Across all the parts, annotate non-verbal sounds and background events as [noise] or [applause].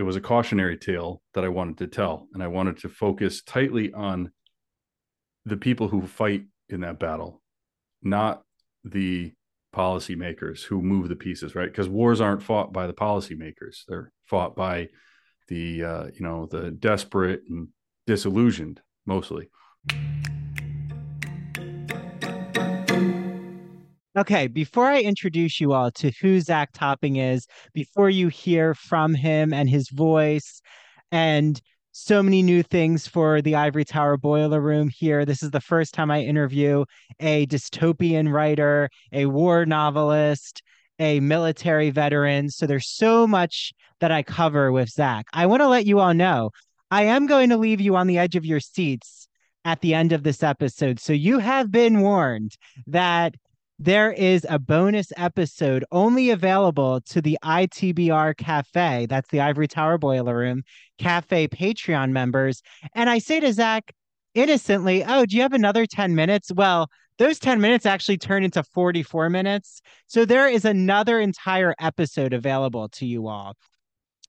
it was a cautionary tale that I wanted to tell, and I wanted to focus tightly on the people who fight in that battle, not the policymakers who move the pieces, right? Because wars aren't fought by the policymakers; they're fought by the uh, you know the desperate and disillusioned mostly. Okay, before I introduce you all to who Zach Topping is, before you hear from him and his voice and so many new things for the Ivory Tower Boiler Room here. This is the first time I interview a dystopian writer, a war novelist, a military veteran. So there's so much that I cover with Zach. I want to let you all know I am going to leave you on the edge of your seats at the end of this episode. So you have been warned that there is a bonus episode only available to the ITBR Cafe. That's the Ivory Tower Boiler Room Cafe Patreon members. And I say to Zach innocently, Oh, do you have another 10 minutes? Well, those 10 minutes actually turn into 44 minutes. So there is another entire episode available to you all.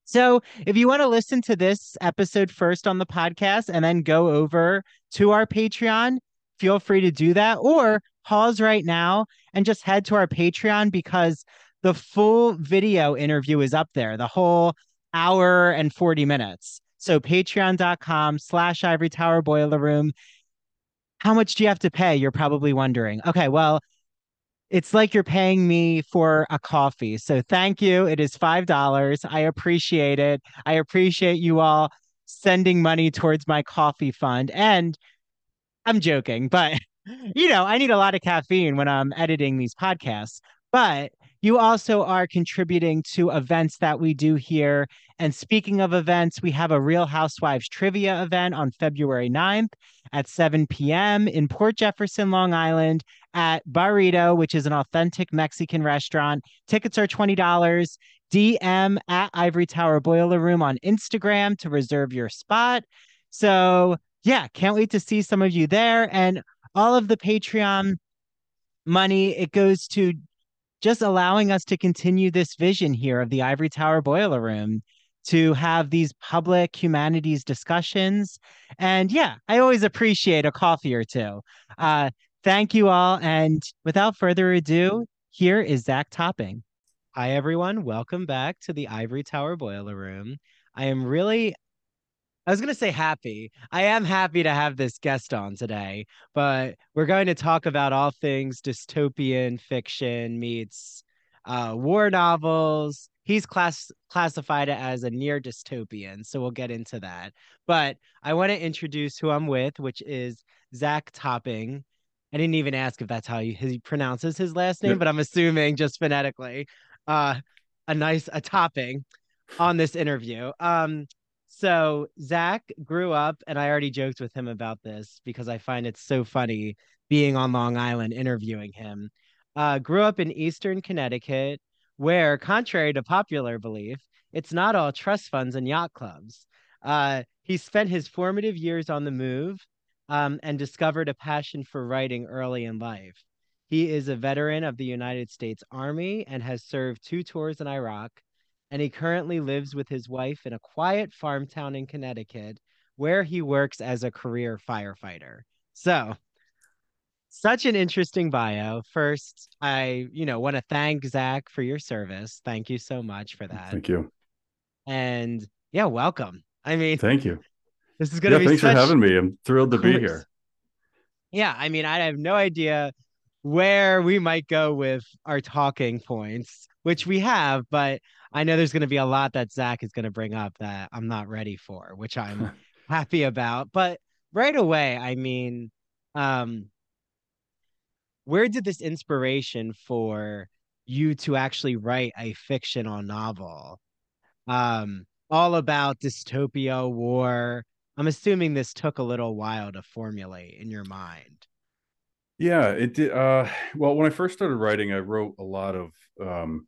So if you want to listen to this episode first on the podcast and then go over to our Patreon, feel free to do that. Or pause right now and just head to our Patreon because the full video interview is up there, the whole hour and 40 minutes. So patreon.com slash ivory tower boiler room. How much do you have to pay? You're probably wondering. Okay, well, it's like you're paying me for a coffee. So thank you. It is $5. I appreciate it. I appreciate you all sending money towards my coffee fund. And I'm joking, but you know, I need a lot of caffeine when I'm editing these podcasts, but you also are contributing to events that we do here. And speaking of events, we have a Real Housewives trivia event on February 9th at 7 p.m. in Port Jefferson, Long Island at Burrito, which is an authentic Mexican restaurant. Tickets are $20. DM at Ivory Tower Boiler Room on Instagram to reserve your spot. So, yeah, can't wait to see some of you there. And all of the Patreon money, it goes to just allowing us to continue this vision here of the Ivory Tower Boiler Room to have these public humanities discussions. And yeah, I always appreciate a coffee or two. Uh, thank you all. And without further ado, here is Zach Topping. Hi, everyone. Welcome back to the Ivory Tower Boiler Room. I am really I was going to say happy. I am happy to have this guest on today, but we're going to talk about all things dystopian fiction meets uh, war novels. He's class classified it as a near dystopian, so we'll get into that. But I want to introduce who I'm with, which is Zach Topping. I didn't even ask if that's how he, he pronounces his last name, but I'm assuming just phonetically. Uh, a nice a topping on this interview. Um, so Zach grew up, and I already joked with him about this because I find it so funny being on Long Island interviewing him. Uh, grew up in Eastern Connecticut, where, contrary to popular belief, it's not all trust funds and yacht clubs. Uh, he spent his formative years on the move um, and discovered a passion for writing early in life. He is a veteran of the United States Army and has served two tours in Iraq, and he currently lives with his wife in a quiet farm town in Connecticut where he works as a career firefighter. So, such an interesting bio. First, I, you know, want to thank Zach for your service. Thank you so much for that. Thank you. And yeah, welcome. I mean, thank you. [laughs] This is going to yeah, be thanks such... for having me. I'm thrilled to be here. Yeah, I mean, I have no idea where we might go with our talking points, which we have, but I know there's going to be a lot that Zach is going to bring up that I'm not ready for, which I'm [laughs] happy about. But right away, I mean, um, where did this inspiration for you to actually write a fictional novel, um, all about dystopia, war? I'm assuming this took a little while to formulate in your mind. Yeah, it did. Uh, [sighs] well, when I first started writing, I wrote a lot of um,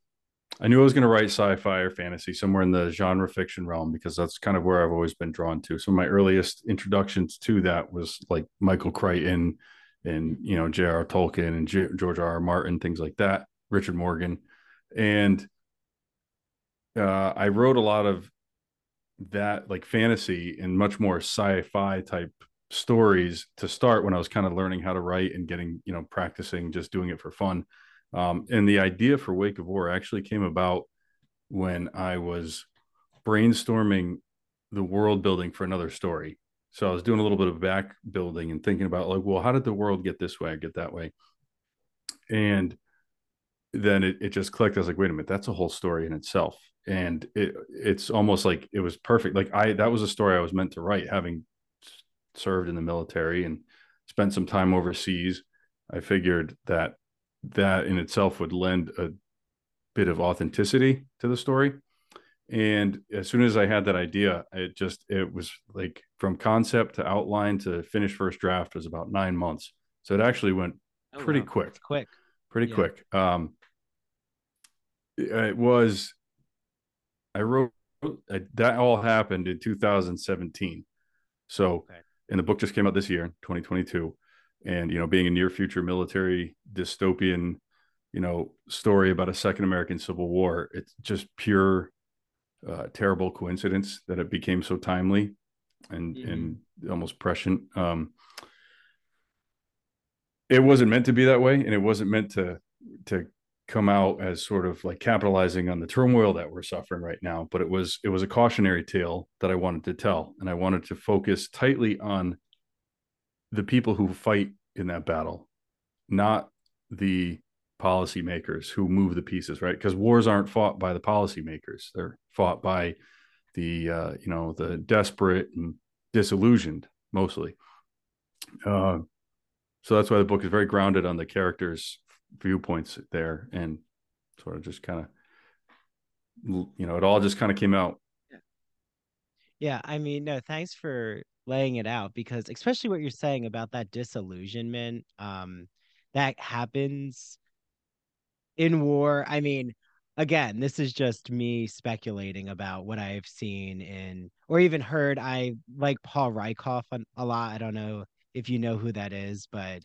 I knew I was going to write sci-fi or fantasy somewhere in the genre fiction realm because that's kind of where I've always been drawn to. So my earliest introductions to that was like Michael Crichton and you know J.R. Tolkien and George R. R. Martin, things like that, Richard Morgan, and uh, I wrote a lot of that like fantasy and much more sci-fi type stories to start when I was kind of learning how to write and getting, you know, practicing just doing it for fun. Um, and the idea for Wake of War actually came about when I was brainstorming the world building for another story. So I was doing a little bit of back building and thinking about like, well, how did the world get this way, get that way? And then it, it just clicked. I was like, wait a minute, that's a whole story in itself. And it it's almost like it was perfect. Like I that was a story I was meant to write, having served in the military and spent some time overseas. I figured that that in itself would lend a bit of authenticity to the story. And as soon as I had that idea, it just it was like from concept to outline to finish first draft was about nine months. So it actually went oh, pretty wow. quick. quick. Pretty yeah. quick. Um it was I wrote that all happened in 2017. So okay. and the book just came out this year, 2022. And you know, being a near future military dystopian, you know, story about a second American Civil War, it's just pure uh, terrible coincidence that it became so timely and mm-hmm. and almost prescient. Um, it wasn't meant to be that way, and it wasn't meant to to come out as sort of like capitalizing on the turmoil that we're suffering right now. But it was it was a cautionary tale that I wanted to tell, and I wanted to focus tightly on the people who fight in that battle, not the policymakers who move the pieces, right? Because wars aren't fought by the policymakers; they're fought by the uh, you know the desperate and disillusioned mostly. Uh, so that's why the book is very grounded on the characters' viewpoints there, and sort of just kind of you know it all just kind of came out. Yeah, I mean, no, thanks for laying it out because especially what you're saying about that disillusionment um that happens in war. I mean, again, this is just me speculating about what I've seen in or even heard. I like Paul Rieckhoff a lot. I don't know if you know who that is, but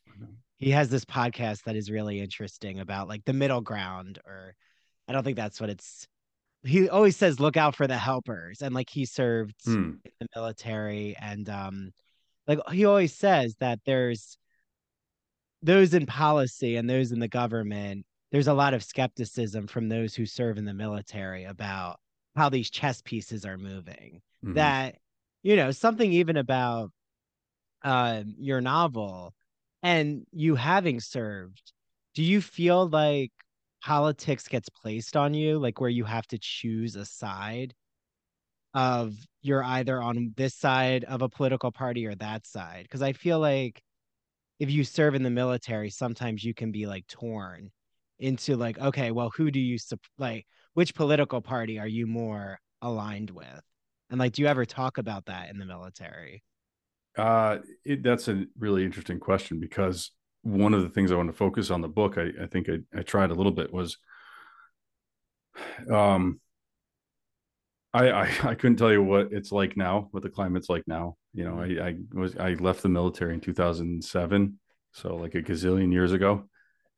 he has this podcast that is really interesting about like the middle ground, or I don't think that's what it's. He always says, "Look out for the helpers," and like he served hmm. in the military, and um, like he always says that there's those in policy and those in the government there's a lot of skepticism from those who serve in the military about how these chess pieces are moving. Mm-hmm. That, you know, something even about uh, your novel and you having served, do you feel like politics gets placed on you, like where you have to choose a side of you're either on this side of a political party or that side? Because I feel like if you serve in the military, sometimes you can be like torn into like okay well who do you like which political party are you more aligned with and like do you ever talk about that in the military uh it, that's a really interesting question because one of the things i want to focus on the book i, I think I, I tried a little bit was um I, I, I couldn't tell you what it's like now, what the climate's like now. You know, mm-hmm. I, I was I left the military in 2007, so like a gazillion years ago,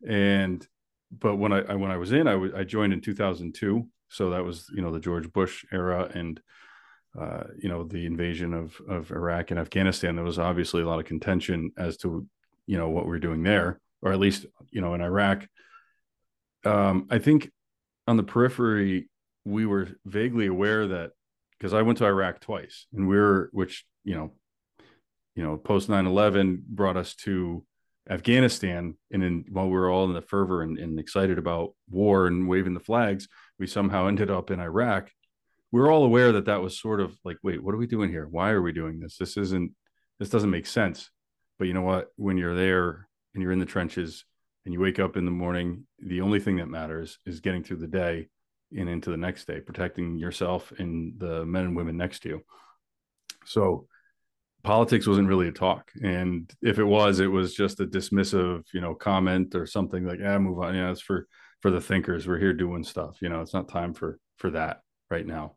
and but when I, I when I was in, I I joined in 2002. So that was you know the George Bush era and uh, you know the invasion of of Iraq and Afghanistan. There was obviously a lot of contention as to you know what we are doing there, or at least you know in Iraq. Um, I think on the periphery we were vaguely aware that because I went to Iraq twice, and we are which you know you know post 9-11 brought us to Afghanistan, and while we were all in the fervor and, and, excited about war and waving the flags, we somehow [laughs] ended up in Iraq. We're all aware that that was sort of like, wait, what are we doing here? Why are we doing this? This isn't, this doesn't make sense. But you know what? When you're there and you're in the trenches and you wake up in the morning, the only thing that matters is getting through the day and into the next day, protecting yourself and the men and women next to you. So politics wasn't really a talk. And if it was it was just a dismissive you know comment or something like yeah move on. Yeah it's for for the thinkers. We're here doing stuff. You know it's not time for for that right now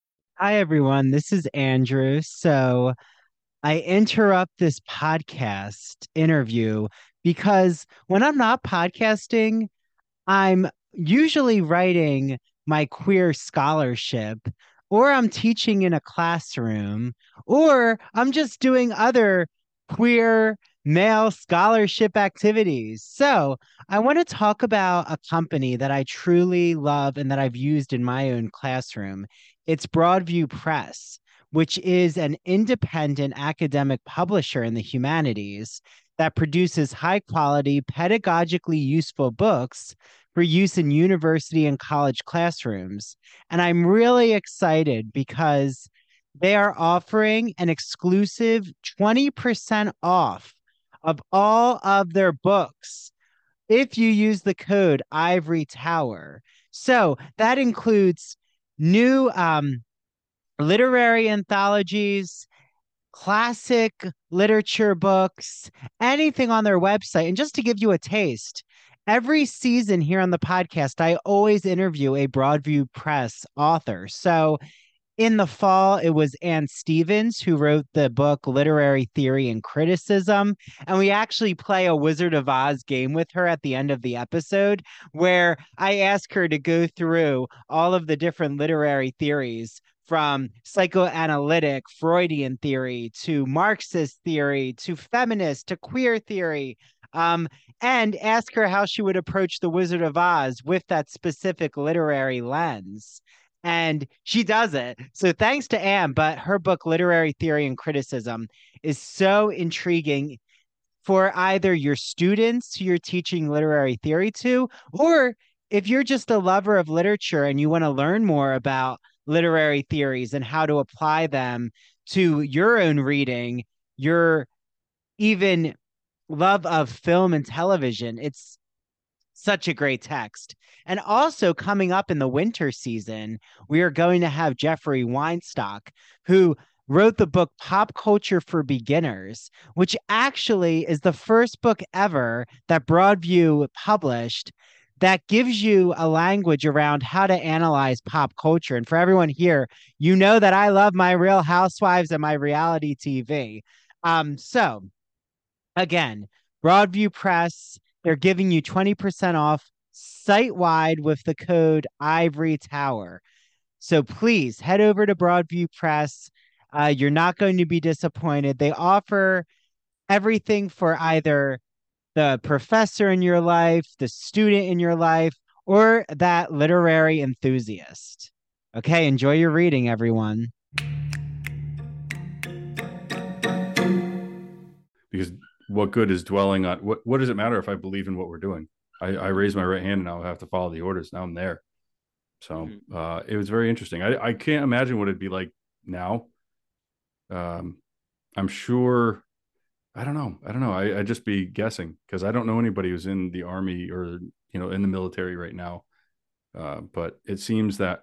Hi, everyone. This is Andrew. So I interrupt this podcast interview because when I'm not podcasting, I'm usually writing my queer scholarship, or I'm teaching in a classroom, or I'm just doing other queer male scholarship activities. So, I want to talk about a company that I truly love and that I've used in my own classroom. It's Broadview Press, which is an independent academic publisher in the humanities that produces high quality, pedagogically useful books for use in university and college classrooms. And I'm really excited because they are offering an exclusive 20% off of all of their books if you use the code Ivory Tower. So that includes new um, literary anthologies, classic literature books, anything on their website. And just to give you a taste, every season here on the podcast, I always interview a Broadview Press author. So in the fall, it was Anne Stevens who wrote the book Literary Theory and Criticism. And we actually play a Wizard of Oz game with her at the end of the episode where I ask her to go through all of the different literary theories from psychoanalytic Freudian theory to Marxist theory to feminist to queer theory. Um, and ask her how she would approach the Wizard of Oz with that specific literary lens and she does it. So thanks to Anne, but her book Literary Theory and Criticism is so intriguing for either your students who you're teaching literary theory to, or if you're just a lover of literature and you want to learn more about literary theories and how to apply them to your own reading, your even love of film and television, it's such a great text. And also coming up in the winter season, we are going to have Jeffrey Weinstock, who wrote the book Pop Culture for Beginners, which actually is the first book ever that Broadview published that gives you a language around how to analyze pop culture. And for everyone here, you know that I love my Real Housewives and my reality TV. Um, so again, Broadview Press, they're giving you 20% off site wide with the code Ivory Tower. So please head over to Broadview Press. Uh, you're not going to be disappointed. They offer everything for either the professor in your life, the student in your life, or that literary enthusiast. Okay, enjoy your reading, everyone. Because what good is dwelling on what what does it matter if I believe in what we're doing? I, I raised my right hand and now I have to follow the orders. Now I'm there. So mm-hmm. uh, it was very interesting. I, I can't imagine what it'd be like now. Um, I'm sure. I don't know. I don't know. I, I'd just be guessing because I don't know anybody who's in the army or you know in the military right now. Uh, but it seems that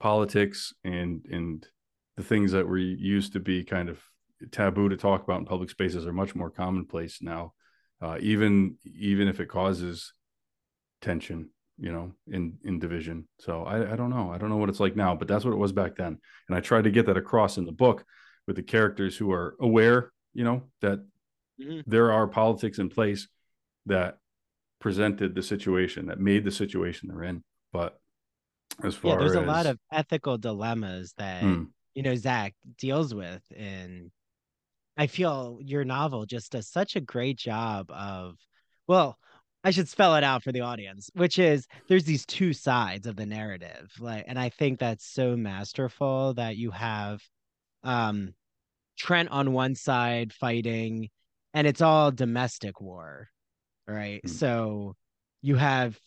politics and and the things that were used to be kind of taboo to talk about in public spaces are much more commonplace now uh, even even if it causes tension you know in in division so I, I don't know i don't know what it's like now but that's what it was back then and i tried to get that across in the book with the characters who are aware you know that mm-hmm. there are politics in place that presented the situation that made the situation they're in but as far yeah there's as, a lot of ethical dilemmas that mm. you know zach deals with in I feel your novel just does such a great job of, well, I should spell it out for the audience, which is there's these two sides of the narrative. Like, and I think that's so masterful that you have um Trent on one side fighting, and it's all domestic war, right? Mm-hmm. So you have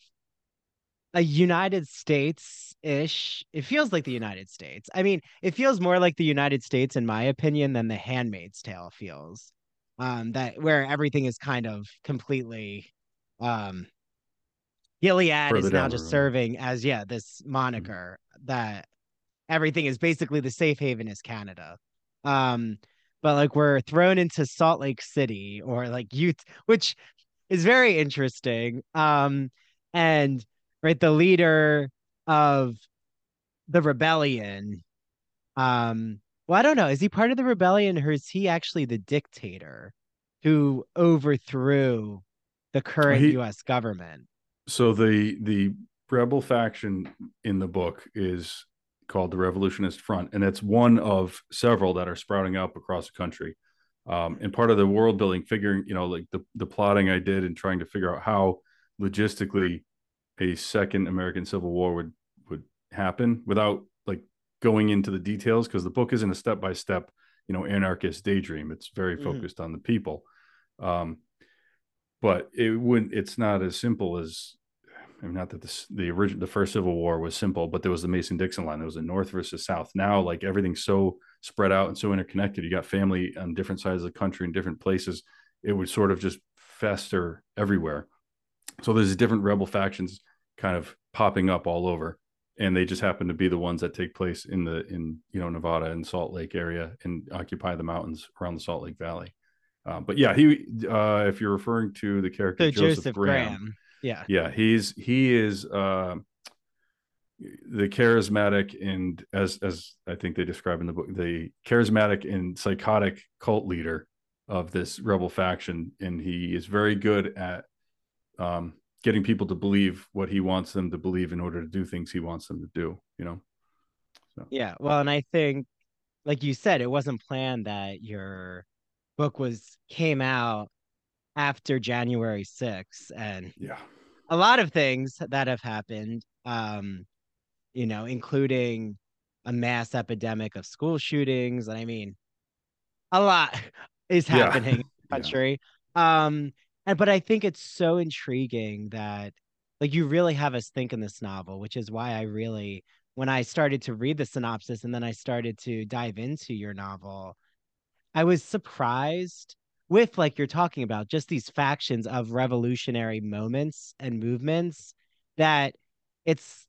a United States ish. It feels like the United States. I mean, it feels more like the United States, in my opinion, than The Handmaid's Tale feels. Um, that where everything is kind of completely um Gilead Further is now just serving as yeah, this moniker that everything is basically the safe haven is Canada. Um, but like we're thrown into Salt Lake City or like youth, which is very interesting. Um, and right, the leader of the rebellion. Um, well, I don't know. Is he part of the rebellion or is he actually the dictator who overthrew the current He- US government? So the the rebel faction in the book is called the Revolutionist Front, and it's one of several that are sprouting up across the country. Um, and part of the world building, figuring, you know, like the the plotting I did and trying to figure out how logistically a second American Civil War would would happen without like going into the details, because the book isn't a step by step, you know, anarchist daydream. It's very Mhm. focused on the people. Um, but it wouldn't it's not as simple as I mean, not that this, the original, the first Civil War was simple, but there was the Mason Dixon line. There was a North versus South. Now, like everything's so spread out and so interconnected. You got family on different sides of the country in different places. It would sort of just fester everywhere. So there's different rebel factions kind of popping up all over, and they just happen to be the ones that take place in the in you know Nevada and Salt Lake area and occupy the mountains around the Salt Lake Valley. Uh, but yeah, he uh, if you're referring to the character So Joseph, Joseph, Graham, Graham. Yeah. yeah he's he is uh the charismatic and as as i think they describe in the book the charismatic and psychotic cult leader of this rebel faction and he is very good at um getting people to believe what he wants them to believe in order to do things he wants them to do you know Yeah. Well, and I think, like you said, it wasn't planned that your book was came out after January 6th. And yeah a lot of things that have happened, um, you know, including a mass epidemic of school shootings. And I mean, a lot [laughs] is Yeah. happening in the [laughs] Yeah. country. Um, and but I think it's so intriguing that like you really have us think in this novel, which is why I really when I started to read the synopsis and then I started to dive into your novel, I was surprised with like you're talking about just these factions of revolutionary moments and movements that it's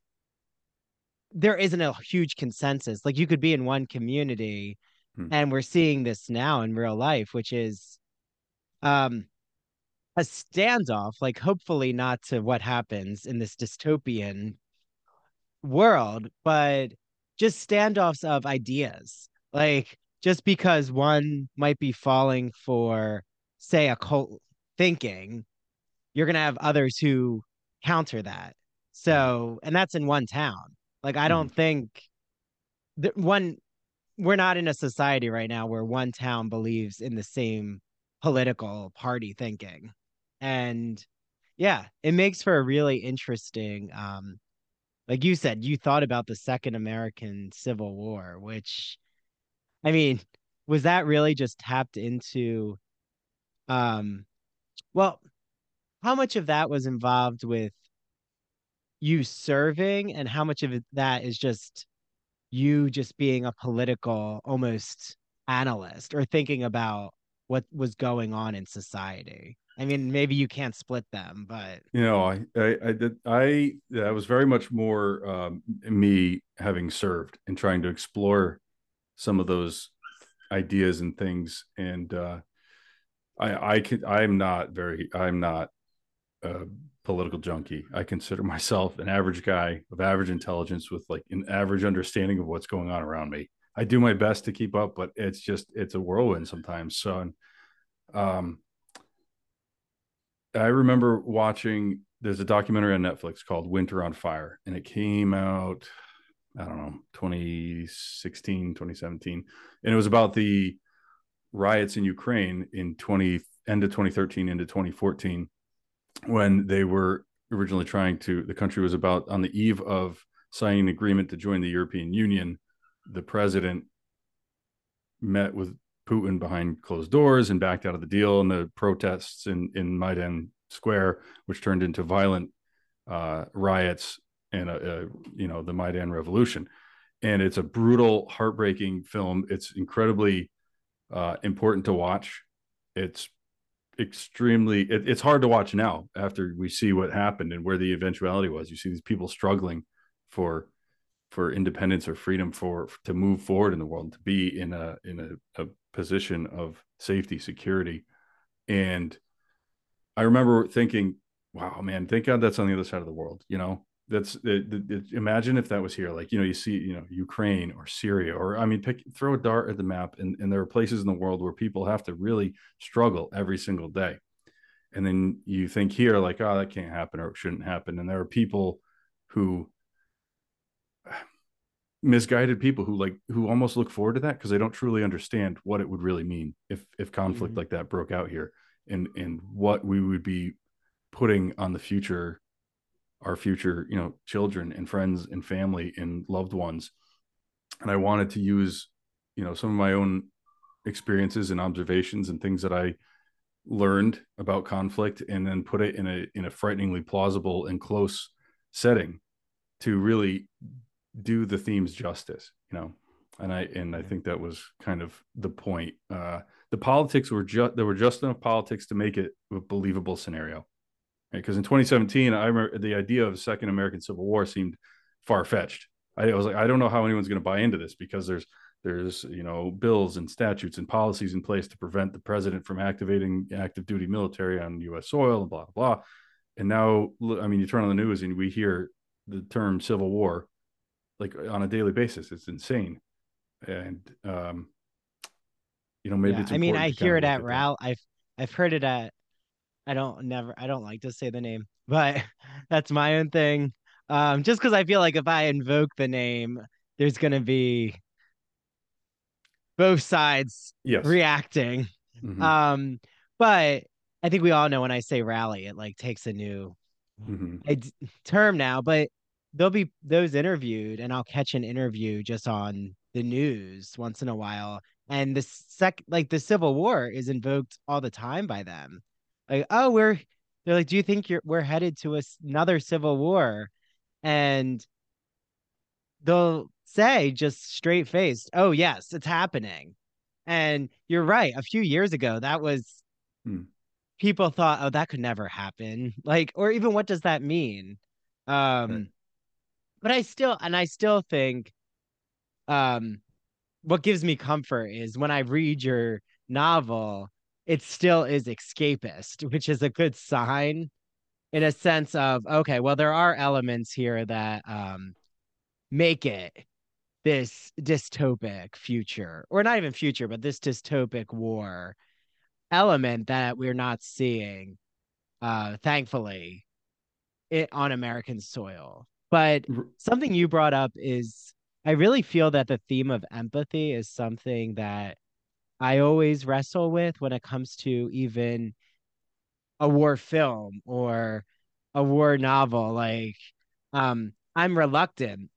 there isn't a huge consensus. Like you could be in one community Hmm. and we're seeing this now in real life, which is um a standoff, like hopefully not to what happens in this dystopian world, but just standoffs of ideas. Like just because one might be falling for, say, a cult thinking, you're gonna have others who counter that. So, and that's in one town. Like I mm-hmm. don't think that one we're not in a society right now where one town believes in the same political party thinking. And yeah, it makes for a really interesting um like you said, you thought about the Second American Civil War, which I mean, was that really just tapped into um well, how much of that was involved with you serving and how much of that is just you just being a political almost analyst or thinking about what was going on in society? I mean, maybe you can't split them, but you know i i, I did i that was very much more um, me having served and trying to explore some of those ideas and things and uh i i can i'm not very i'm not a political junkie. I consider myself an average guy of average intelligence with like an average understanding of what's going on around me. I do my best to keep up but it's just it's a whirlwind sometimes so um I remember watching there's a documentary on Netflix called Winter on Fire and it came out I don't know 2016 2017 and it was about the riots in Ukraine in 20 end of 2013 into 2014 when they were originally trying to the country was about on the eve of signing an agreement to join the European Union the president met with Putin behind closed doors and backed out of the deal and the protests in in Maidan Square, which turned into violent uh, riots and uh, uh, you know the Maidan Revolution, and it's a brutal, heartbreaking film. It's incredibly uh, important to watch. It's extremely it, it's hard to watch now after we see what happened and where the eventuality was. You see these people struggling for for independence or freedom for to move forward in the world to be in a in a, a position of safety security. And i remember thinking wow man thank god that's on the other side of the world you know? That's it, it, imagine if that was here like you know you see you know ukraine or syria or i mean pick throw a dart at the map and, and there are places in the world where people have to really struggle every single day. And then you think here like oh that can't happen or it shouldn't happen. And there are people who [sighs] misguided people who like who almost look forward to that because they don't truly understand what it would really mean if if conflict mm-hmm. like that broke out here and and what we would be putting on the future our future you know children and friends and family and loved ones and i wanted to use you know some of my own experiences and observations and things that i learned about conflict and then put it in a in a frighteningly plausible and close setting to really do the themes justice you know? And i and i think that was kind of the point. Uh the politics were just there were just enough politics to make it a believable scenario because right? in 2017 i remember the idea of a second american civil war seemed far-fetched. I, I was like i don't know how anyone's going to buy into this because there's there's you know bills and statutes and policies in place to prevent the president from activating active duty military on us soil and blah blah. And now i mean you turn on the news and we hear the term civil war like on a daily basis. It's insane. And um, you know, maybe yeah, it's. I mean, I hear it at Ral. I've I've heard it at. I don't never. I don't like to say the name, [laughs] but that's my own thing. Um, just because I feel like if I invoke the name, there's gonna be both sides yes. reacting. Mm-hmm. Um, but I think we all know when I say rally, it like takes a new mm-hmm. term now. But they'll be those interviewed and I'll catch an interview just on the news once in a while. And the sec like the Civil War is invoked all the time by them. Like, oh, we're they're like, do you think you're we're headed to a, another civil war? And they'll say just straight faced, oh yes, it's happening. And you're right. A few years ago, that was hmm. people thought, oh, that could never happen. [laughs] Like, or even what does that mean? Um, but I still and I still think um what gives me comfort is when I read your novel, it still is escapist, which is a good sign in a sense of okay, well, there are elements here that um make it this dystopic future, or not even future, but this dystopic war element that we're not seeing, uh, thankfully, it on American soil. But something you brought up is I really feel that the theme of empathy is something that I always wrestle with when it comes to even a war film or a war novel. Like, um, I'm reluctant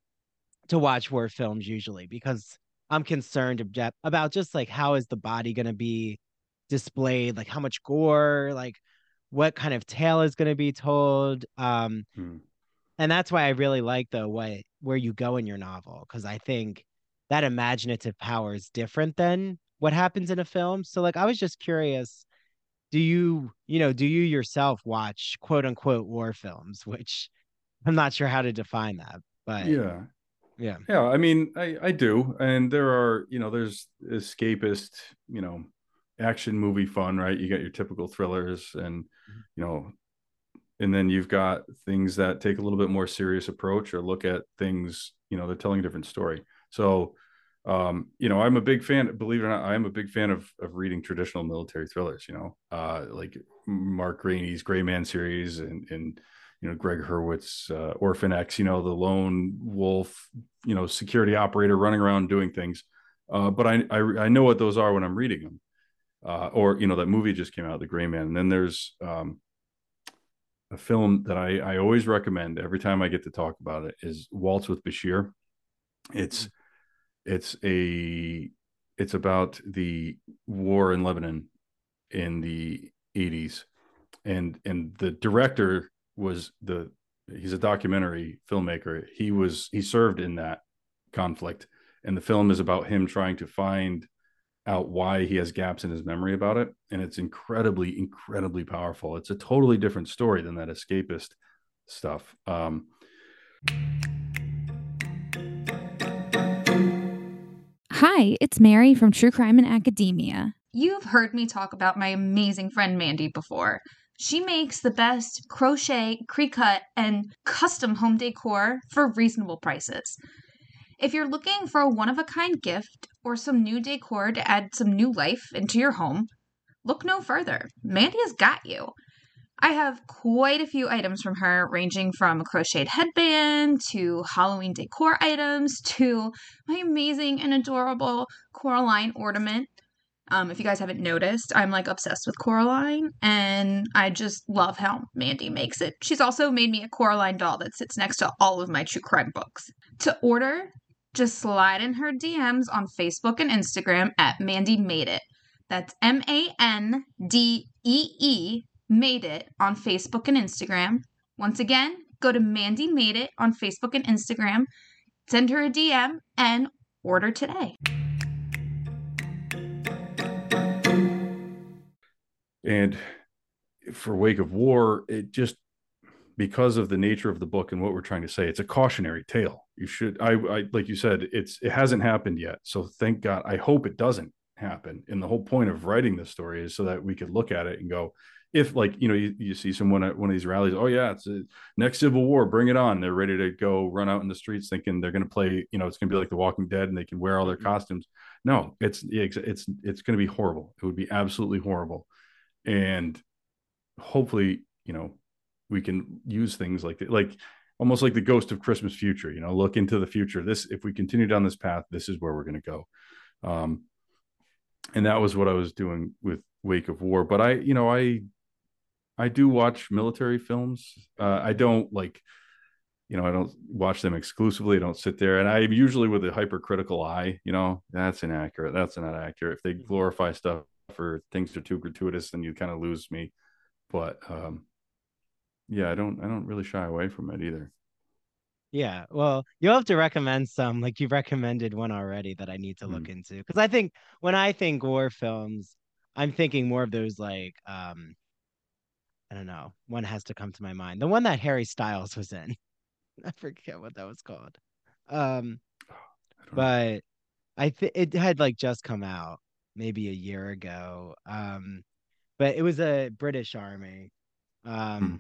to watch war films usually because I'm concerned about just like how is the body going to be displayed, like how much gore, like what kind of tale is going to be told. Um, hmm and that's why I really like the way where you go in your novel because I think that imaginative power is different than what happens in a film. So like I was just curious, do you you know do you yourself watch quote unquote war films? Which [laughs] I'm not sure how to define that, but yeah. Yeah. Yeah. I mean, I, I do. And there are, you know, there's escapist, you know, action movie fun, right? You got your typical thrillers and, mm-hmm. you know, and then you've got things that take a little bit more serious approach or look at things you know they're telling a different story. So um, you know i'm a big fan believe it or not i am a big fan of of reading traditional military thrillers you know uh, like mark greaney's gray man series and and you know greg hurwitz uh, orphan x you know the lone wolf you know security operator running around doing things. Uh, but I, I, I know what those are when i'm reading them. Uh, or you know that movie just came out the gray man. And then there's um, a film that I, I always recommend every time I get to talk about it is Waltz with Bashir. It's mm-hmm. it's a it's about the war in Lebanon in the 80s and and the director was the he's a documentary filmmaker. He was he served in that conflict, and the film is about him trying to find out why he has gaps in his memory about it, and it's incredibly, incredibly powerful. It's a totally different story than that escapist stuff. Um, Hi, it's Mary from True Crime and Academia. You've heard me talk about my amazing friend Mandy before. She makes the best crochet, Cricut, and custom home decor for reasonable prices. If you're looking for a one of a kind gift or some new decor to add some new life into your home, look no further. Mandy has got you. I have quite a few items from her, ranging from a crocheted headband to Halloween decor items to my amazing and adorable Coraline ornament. Um, if you guys haven't noticed, I'm like obsessed with Coraline, and I just love how Mandy makes it. She's also made me a Coraline doll that sits next to all of my true crime books. To order, just slide in her DMs on Facebook and Instagram at Mandee Made It. That's M A N D E E Made It on Facebook and Instagram. Once again, go to Mandee Made It on Facebook and Instagram, send her a DM, and order today. and for wake of war it just because of the nature of the book and what we're trying to say it's a cautionary tale. You should I, I like you said it's it hasn't happened yet. So thank god i hope it doesn't happen. And the whole point of writing this story is so that we could look at it and go if like you know you, you see someone at one of these rallies oh yeah it's a next civil war bring it on. They're ready to go run out in the streets thinking they're going to play you know it's going to be like the walking dead and they can wear all their mm-hmm. costumes. No it's it's it's, it's going to be horrible. It would be absolutely horrible. And hopefully you know we can use things like like almost like the ghost of christmas future you know look into the future. This if we continue down this path this is where we're going to go. Um and that was what i was doing with wake of war. But i you know i i do watch military films. Uh i don't like you know i don't watch them exclusively. I don't sit there. And i'm usually with a hypercritical eye you know that's inaccurate. That's not accurate. If they glorify stuff or things are too gratuitous, then you kind of lose me. But um, yeah, I don't I don't really shy away from it either. Yeah, well, you'll have to recommend some. Like you've recommended one already that I need to look mm. into because I think when I think war films, I'm thinking more of those like um, I don't know. One has to come to my mind. The one that Harry Styles was in. [laughs] I forget what that was called. Um, [gasps] I but know. I think it had like just come out maybe a year ago. Um, but it was a British army. Um, hmm.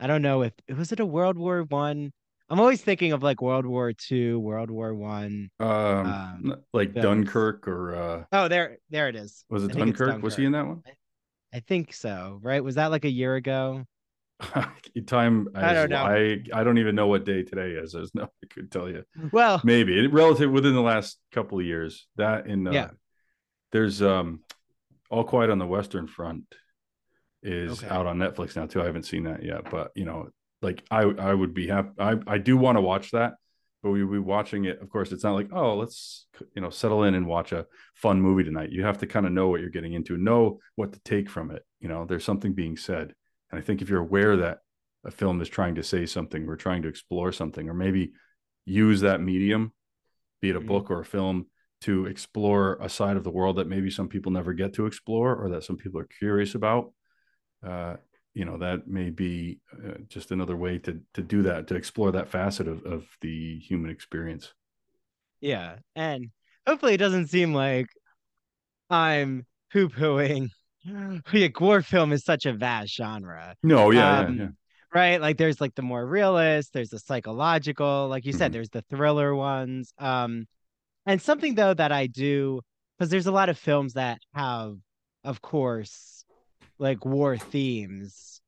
I don't know if it was it a World War One. I'm always thinking of like World War Two, World War One, um, um, like films. Dunkirk or uh... oh, there, there it is. Was it Dunkirk? Dunkirk? Was he in that one? I, I, think so. Right? Was that like a year ago? [laughs] Time I don't know. I I don't even know what day today is. There's no I could tell you. Well, maybe relative within the last couple of years. That in uh, yeah there's um all quiet on the western front is okay. out on netflix now too i haven't seen that yet but you know like i i would be happy i i do want to watch that but we be watching it of course it's not like oh let's you know settle in and watch a fun movie tonight you have to kind of know what you're getting into know what to take from it you know there's something being said and i think if you're aware that a film is trying to say something or trying to explore something or maybe use that medium be it a mm-hmm. book or a film to explore a side of the world that maybe some people never get to explore or that some people are curious about uh, you know that may be uh, just another way to to do that to explore that facet of, of the human experience. Yeah and hopefully it doesn't seem like i'm poo-pooing. [laughs] Like war film is such a vast genre. No yeah, um, yeah, yeah right? Like there's like the more realist there's the psychological like you said mm-hmm. there's the thriller ones um and something though that I do because there's a lot of films that have, of course, like war themes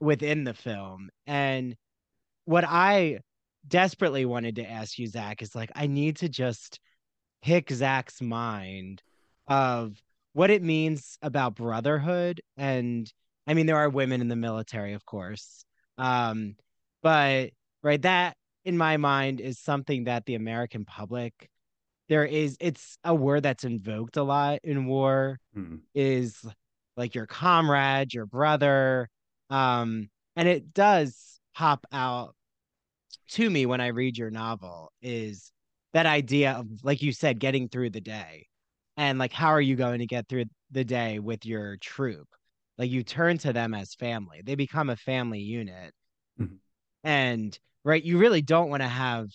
within the film. And what I desperately wanted to ask you, Zach, is like I need to just pick Zach's mind of what it means about brotherhood. And I mean, there are women in the military, of course. Um, but right, that in my mind is something that the American public there is it's a word that's invoked a lot in war mm. is like your comrade your brother um and it does pop out to me when I read your novel is that idea of, like you said, getting through the day. And like, how are you going to get through the day with your troop? Like, you turn to them as family, they become a family unit. Mhm. And right, you really don't want to have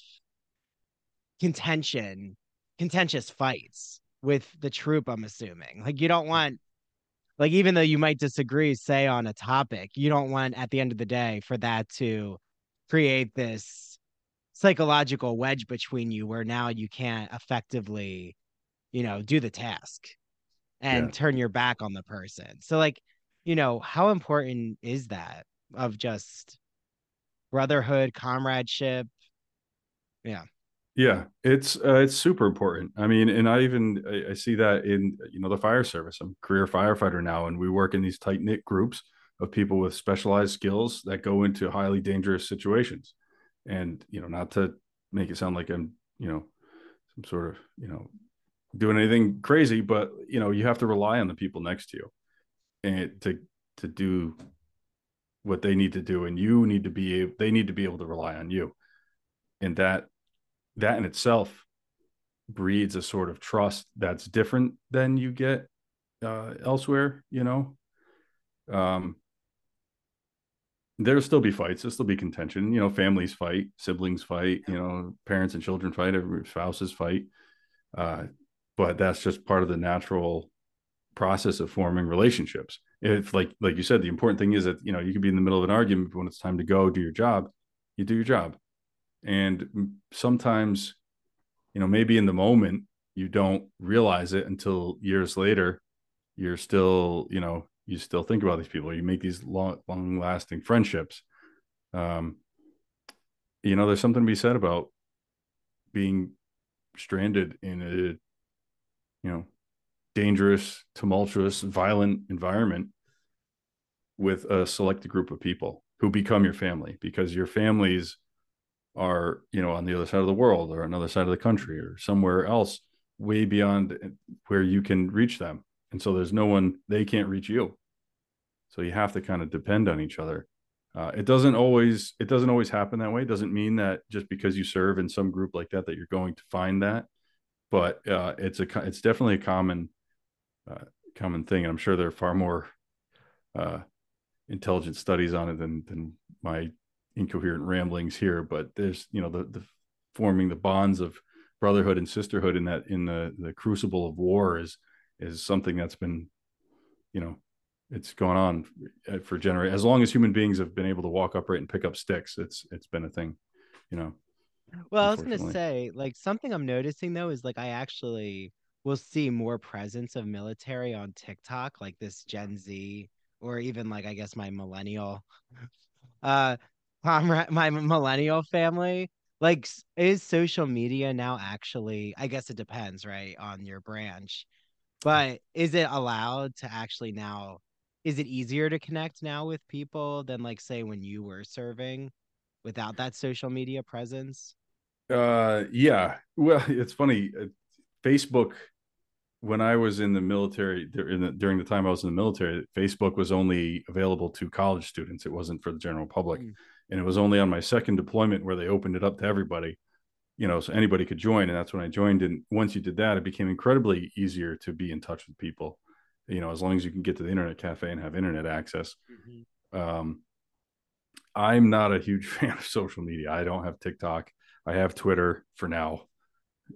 contention, contentious fights with the troop, I'm assuming. Like, you don't want, like, even though you might disagree, say on a topic, you don't want at the end of the day for that to create this psychological wedge between you where now you can't effectively, you know, do the task and Yeah. turn your back on the person. So, like, you know, how important is that of just brotherhood, comradeship? Yeah. Yeah, it's uh, it's super important. I mean, and I even I, I see that in you know the fire service. I'm a career firefighter now, and we work in these tight knit groups of people with specialized skills that go into highly dangerous situations. And you know, not to make it sound like I'm you know some sort of you know doing anything crazy, but you know you have to rely on the people next to you and to to do what they need to do, and you need to be they need to be able to rely on you, and that that in itself breeds a sort of trust that's different than you get uh, elsewhere. You know, um, there'll still be fights. There'll still be contention. You know, families fight, siblings fight. You know, parents and children fight. Spouses fight. Uh, but that's just part of the natural process of forming relationships. If, like, like you said, the important thing is that you know you could be in the middle of an argument, but when it's time to go do your job, you do your job. And sometimes, you know, maybe in the moment you don't realize it until years later. You're still, you know, you still think about these people. You make these long, long lasting friendships. Um, you know, there's something to be said about being stranded in a, you know, dangerous, tumultuous, violent environment with a selected group of people who become your family because your families are, you know, on the other side of the world or another side of the country or somewhere else way beyond where you can reach them. And so there's no one, they can't reach you. So you have to kind of depend on each other. Uh, it doesn't always, it doesn't always happen that way. It doesn't mean that just because you serve in some group like that, that you're going to find that. But uh, it's a, it's definitely a common, uh, common thing. And I'm sure there are far more uh, intelligent studies on it than than my incoherent ramblings here. But there's you know the the forming the bonds of brotherhood and sisterhood in that in the the crucible of war is is something that's been you know it's gone on for generations as long as human beings have been able to walk upright and pick up sticks it's it's been a thing you know Well, I was gonna say, like something I'm noticing though is like I actually will see more presence of military on TikTok, like this Gen Z or even like I guess my millennial [laughs] uh comrade my millennial family. Like is social media now actually I guess it depends, right, on your branch. But is it allowed to actually now is it easier to connect now with people than like say when you were serving without that social media presence? uh yeah well [laughs] it's funny uh, facebook when I was in the military in the, during the time I was in the military, Facebook was only available to college students. It wasn't for the general public, Mm. and it was only on my second deployment where they opened it up to everybody. You know, so anybody could join, and that's when I joined. And once you did that, it became incredibly easier to be in touch with people. You know, as long as you can get to the internet cafe and have internet access. Um, I'm not a huge [laughs] fan of social media. I don't have TikTok. I have Twitter for now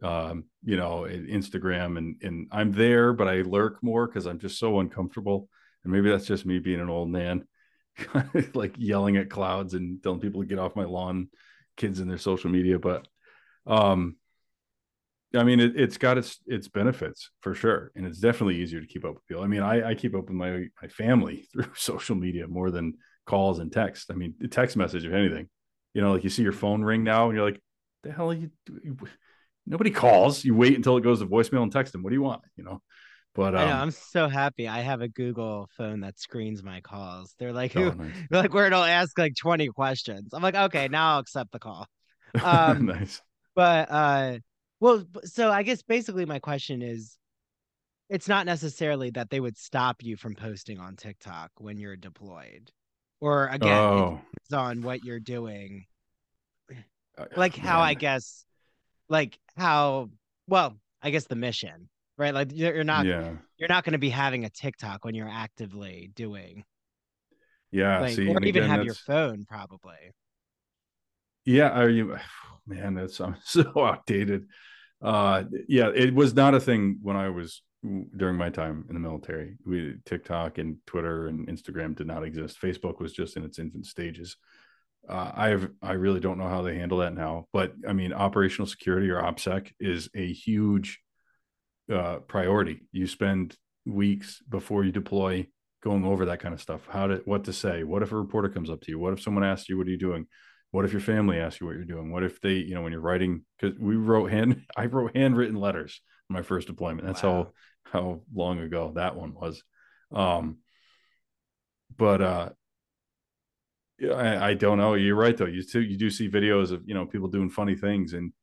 um, you know, Instagram, and and I'm there, but I lurk more because I'm just so uncomfortable. And maybe that's just me being an old man, [laughs] like yelling at clouds and telling people to get off my lawn, kids in their social media. But um, I mean, it, it's got its its benefits for sure, and it's definitely easier to keep up with people. I mean, I, I keep up with my my family [laughs] through social media more than calls and text. I mean, text message, if anything, you know, like you see your phone ring now, and you're like, "The hell are you?" doing? Nobody calls. You wait until it goes to voicemail and text them. What do you want? You know. But I know, um, I'm so happy. I have a Google phone that screens my calls. They're like, oh, nice. they're [laughs] like, where it'll ask like 20 questions. I'm like, okay, now I'll accept the call. [laughs] Um, nice. But uh, well, so I guess basically my question is, it's not necessarily that they would stop you from posting on TikTok when you're deployed. or again, oh, it's on what you're doing. uh, Like how I guess, like how well, I guess the mission, right? Like you're not yeah, you're not going to be having a TikTok when you're actively doing, yeah. like, see, or even again, have your phone probably. Yeah, are you [sighs] man, that's I'm [laughs] so outdated. Uh yeah, it was not a thing when I was during my time in the military. We TikTok and Twitter and Instagram did not exist. Facebook was just in its infant stages. Uh, I have I really don't know how they handle that now, but I mean, operational security or OPSEC is a huge uh, priority. You spend weeks before you deploy going over that kind of stuff. How to what to say. What if a reporter comes up to you? What if someone asks you, "What are you doing?" What if your family asks you what you're doing? What if they, you know, when you're writing, because we wrote hand, [laughs] I wrote handwritten letters in my first deployment. That's Wow. how how long ago that one was. Um, but uh, I, I don't know. You're right though. You too, you do see videos of you know people doing funny things and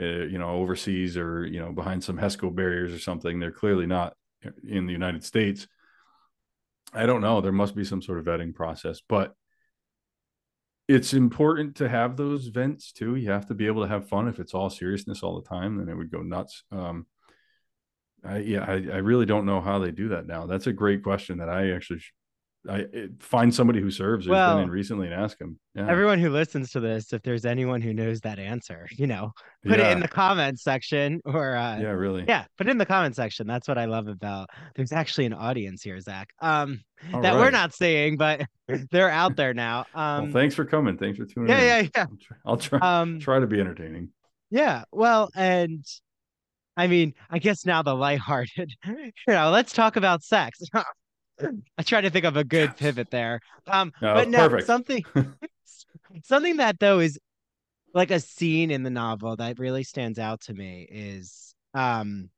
uh, you know overseas or you know behind some HESCO barriers or something. They're clearly not in the United States. I don't know. There must be some sort of vetting process, but it's important to have those vents too. You have to be able to have fun. If it's all seriousness all the time, then it would go nuts. Um, I, yeah, I, I really don't know how they do that now. That's a great question that I actually, sh- I find somebody who serves who's Well, been in recently and ask them. Yeah, Everyone who listens to this, if there's anyone who knows that answer, [laughs] you know, put yeah, it in the comments section or uh, yeah, really. yeah, put it in the comment section. That's what I love about. There's actually an audience here, Zach. Um, All that we're not seeing, but [laughs] they're out there now. Um, well, thanks for coming. Thanks for tuning yeah, in. yeah, yeah. I'll try, I'll try, Um, [laughs] try to be entertaining. yeah. Well, and I mean, I guess now the lighthearted. you know, let's talk about sex. I tried to think of a good [laughs] pivot there. Um, No, but no, perfect. something, [laughs] something that though is like a scene in the novel that really stands out to me is um,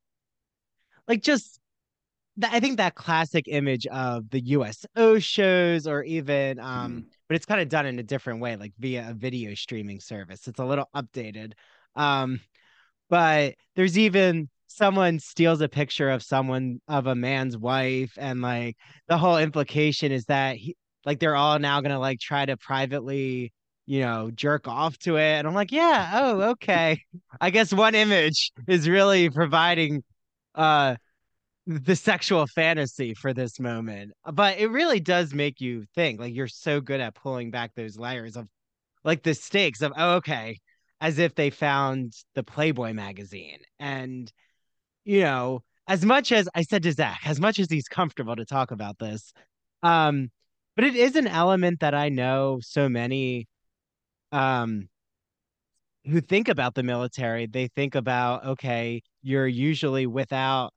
like just that I think that classic image of the USO shows or even um Mhm. but it's kind of done in a different way like via a video streaming service. It's a little updated. Um but there's even someone steals a picture of someone of a man's wife and like the whole implication is that he like they're all now to like try to privately you know jerk off to it and I'm like yeah oh okay [laughs] I guess one image is really providing uh the sexual fantasy for this moment. But it really does make you think. Like you're so good at pulling back those layers of like the stakes of oh, okay, as if they found the Playboy magazine. And you know, as much as I said to Zach, as much as he's comfortable to talk about this, um, but it is an element that I know so many um who think about the military, they think about, okay, you're usually without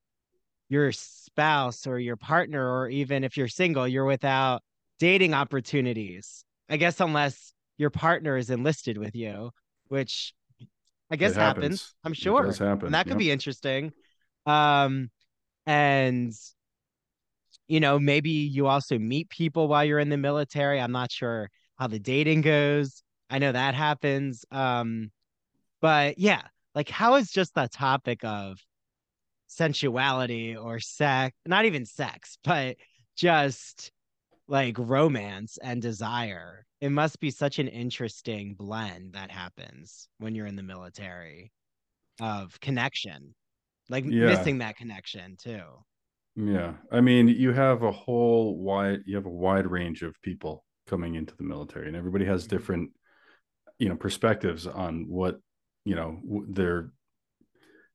your spouse or your partner, or even if you're single, you're without dating opportunities. I guess unless your partner is enlisted with you, which I guess happens. happens. I'm sure. happen, And that could yep. be interesting. Um, and you know, maybe you also meet people while you're in the military. I'm not sure how the dating goes. I know that happens. Um, but yeah, like how is just the topic of sensuality or sex, not even sex, but just like romance and desire. It must be such an interesting blend that happens when you're in the military of connection, like Yeah. missing that connection too. Yeah. I mean, you have a whole wide you have a wide range of people coming into the military and everybody has Mhm. different you know perspectives on what, you know, their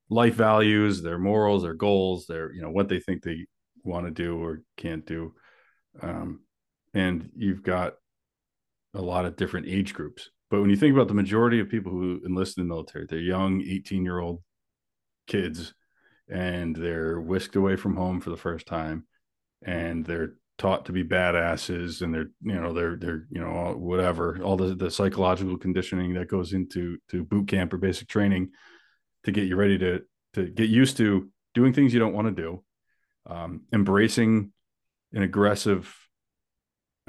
life values, their morals, their goals, their, you know, what they think they want to do or can't do. Um and you've got a lot of different age groups. But when you think about the majority of people who enlist in the military, they're young 18-year-old kids and they're whisked away from home for the first time and they're taught to be badasses and they're you know they're they're you know whatever all the, the psychological conditioning that goes into to boot camp or basic training to get you ready to to get used to doing things you don't want to do um, embracing an aggressive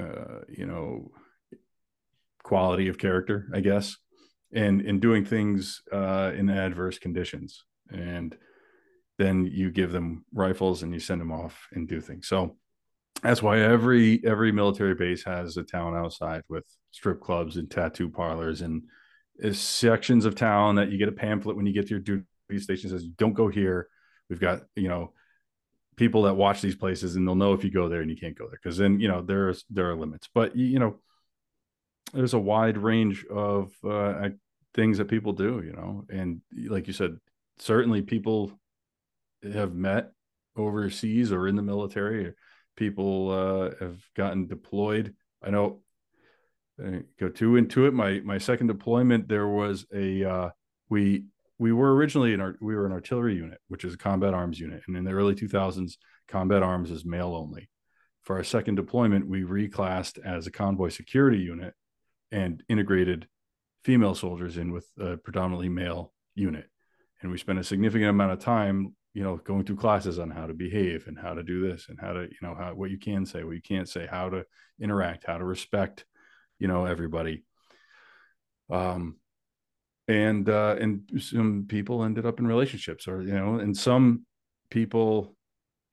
uh, you know quality of character i guess and and doing things uh, in adverse conditions. And then you give them rifles and you send them off and do things. So that's why every every military base has a town outside with strip clubs and tattoo parlors and sections of town that you get a pamphlet when you get to your duty station says don't go here. We've got you know people that watch these places and they'll know if you go there and you can't go there because then you know there's there are limits. But you know there's a wide range of uh, things that people do. You know, and like you said, certainly people have met overseas or in the military people uh, have gotten deployed. I know. I go too into it. My my second deployment, there was a uh, we we were originally in our we were an artillery unit, which is a combat arms unit, and in the early 2000s, combat arms is male only. For our second deployment, we reclassed as a convoy security unit and integrated female soldiers in with a predominantly male unit, and we spent a significant amount of time you know going through classes on how to behave and how to do this and how to you know how what you can say what you can't say how to interact how to respect you know everybody. Um and uh and some people ended up in relationships or you know and some people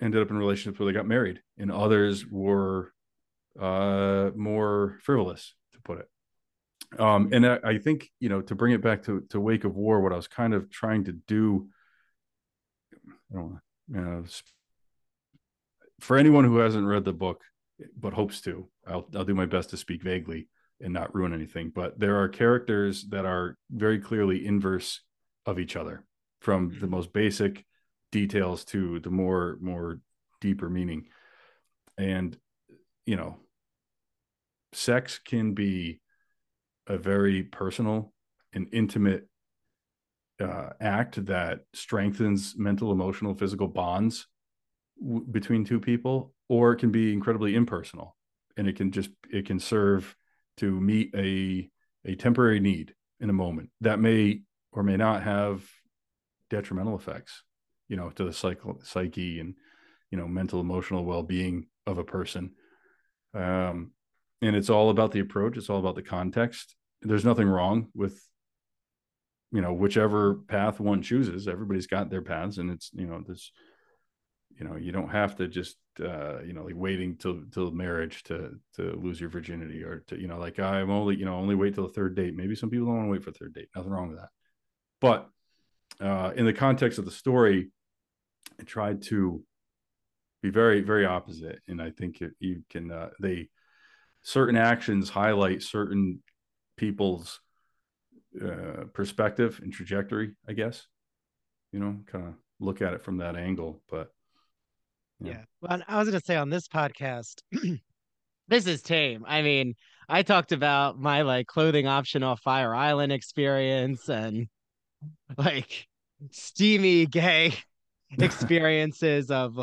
ended up in relationships where they got married and others were uh more frivolous to put it. Um and I, I think you know to bring it back to to wake of war what i was kind of trying to do I don't know, for anyone who hasn't read the book but hopes to, I'll I'll do my best to speak vaguely and not ruin anything. But there are characters that are very clearly inverse of each other, from mm-hmm. the most basic details to the more more deeper meaning. And you know, sex can be a very personal and intimate uh, act that strengthens mental, emotional, physical bonds w- between two people, or it can be incredibly impersonal, and it can just it can serve to meet a a temporary need in a moment that may or may not have detrimental effects, you know, to the psycho- psyche and you know mental emotional well being of a person. Um, and it's all about the approach. It's all about the context. There's nothing wrong with you know whichever path one chooses everybody's got their paths and it's you know this you know you don't have to just uh you know like waiting till till marriage to to lose your virginity or to you know like i'm only you know only wait till the third date. Maybe some people don't want to wait for third date. Nothing wrong with that. But uh in the context of the story i tried to be very very opposite and i think it, you can uh they certain actions highlight certain people's uh, perspective and trajectory, I guess. You know, kind of look at it from that angle. But yeah. yeah. Well, I was going to say on this podcast, [clears throat] this is tame. I mean, I talked about my like clothing option off Fire Island experience and like steamy gay [laughs] experiences of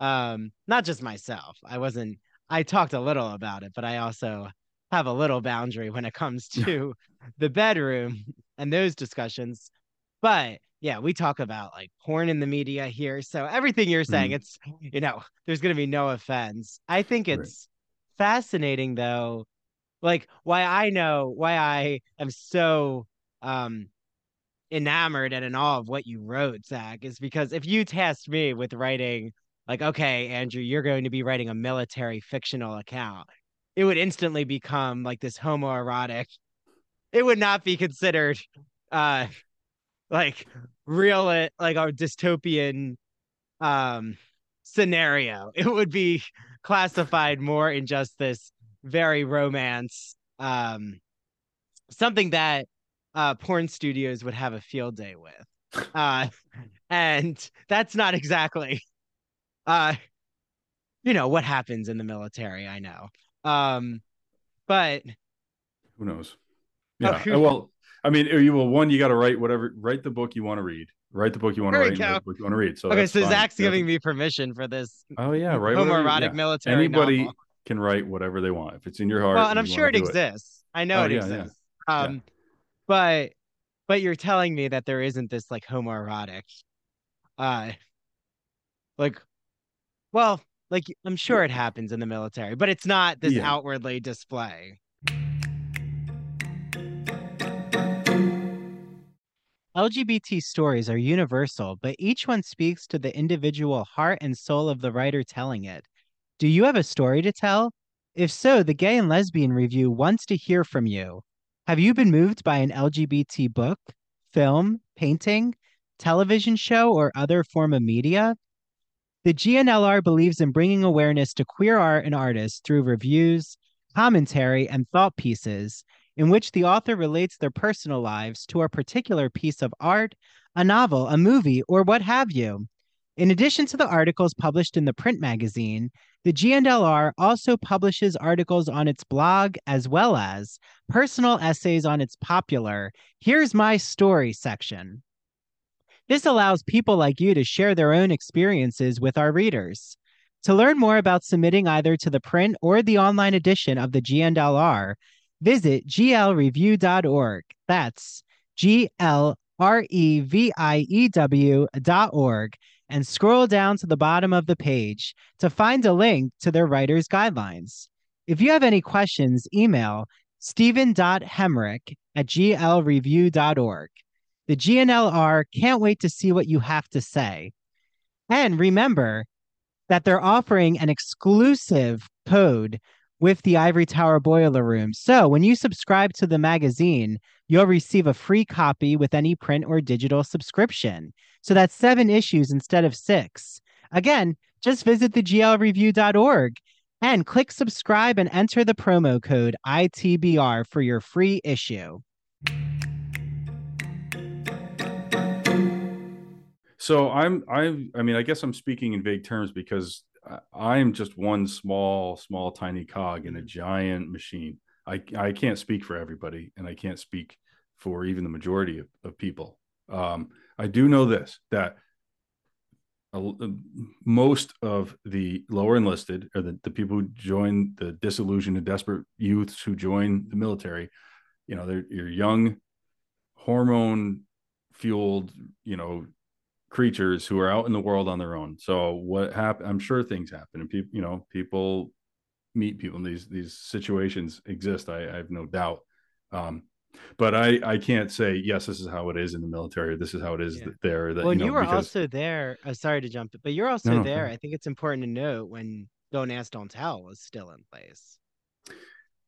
um not just myself. I wasn't I talked a little about it, but I also have a little boundary when it comes to the bedroom and those discussions. But yeah, we talk about like porn in the media here. So everything you're saying, mm. it's, you know, there's going to be no offense. I think it's right. fascinating though, like why I know why I am so um enamored and in awe of what you wrote, Zach, is because if you tasked me with writing, like, okay, Andrew, you're going to be writing a military fictional account, it would instantly become like this homoerotic. It would not be considered uh like real like a dystopian um scenario. [laughs] It would be classified more in just this very romance um something that uh porn studios would have a field day with. Uh and that's not exactly uh you know what happens in the military, I know. Um, but who knows? Yeah. Oh, well, I mean, you well, one, you got to write whatever, write the book you want to read. Write the book you want to write. The book you want to read. So okay, so fine. Zach's that's giving me permission for this. Oh yeah, right. Homoerotic yeah. military. Anybody novel. can write whatever they want if it's in your heart. Well, and I'm sure it exists. It. I know oh, it yeah, exists. Yeah. Um, but but you're telling me that there isn't this like homoerotic, uh, like, well, like I'm sure it happens in the military, but it's not this yeah. outwardly display. LGBT stories are universal, but each one speaks to the individual heart and soul of the writer telling it. Do you have a story to tell? If so, the Gay and Lesbian Review wants to hear from you. Have you been moved by an LGBT book, film, painting, television show, or other form of media? The GNLR believes in bringing awareness to queer art and artists through reviews, commentary, and thought pieces in which the author relates their personal lives to a particular piece of art, a novel, a movie, or what have you. In addition to the articles published in the print magazine, the GNLR also publishes articles on its blog as well as personal essays on its popular Here's My Story section. This allows people like you to share their own experiences with our readers. To learn more about submitting either to the print or the online edition of the GNLR, visit glreview.org. That's G L R E V I E W dot org and scroll down to the bottom of the page to find a link to their writer's guidelines. If you have any questions, email stephen.hemrick at glreview.org. The GNLR can't wait to see what you have to say. And remember that they're offering an exclusive code with the Ivory Tower Boiler Room. So when you subscribe to the magazine, you'll receive a free copy with any print or digital subscription. So that's seven issues instead of six. Again, just visit theglreview.org and click subscribe and enter the promo code ITBR for your free issue. So I'm I I mean I guess I'm speaking in vague terms because I'm just one small small tiny cog in a giant machine. I I can't speak for everybody and I can't speak for even the majority of, of people. Um, I do know this that most of the lower enlisted or the, the people who join the disillusioned and desperate youths who join the military, you know, they're you're young, hormone fueled, you know, creatures who are out in the world on their own. So what happened? I'm sure things happen, and people, you know, people meet people. And these these situations exist. I, I have no doubt. Um, but I I can't say yes. This is how it is in the military. This is how it is yeah. there. That well, you, know, you were because... also there. Uh, sorry to jump, but you're also no, there. No. I think it's important to note when "Don't Ask, Don't Tell" was still in place.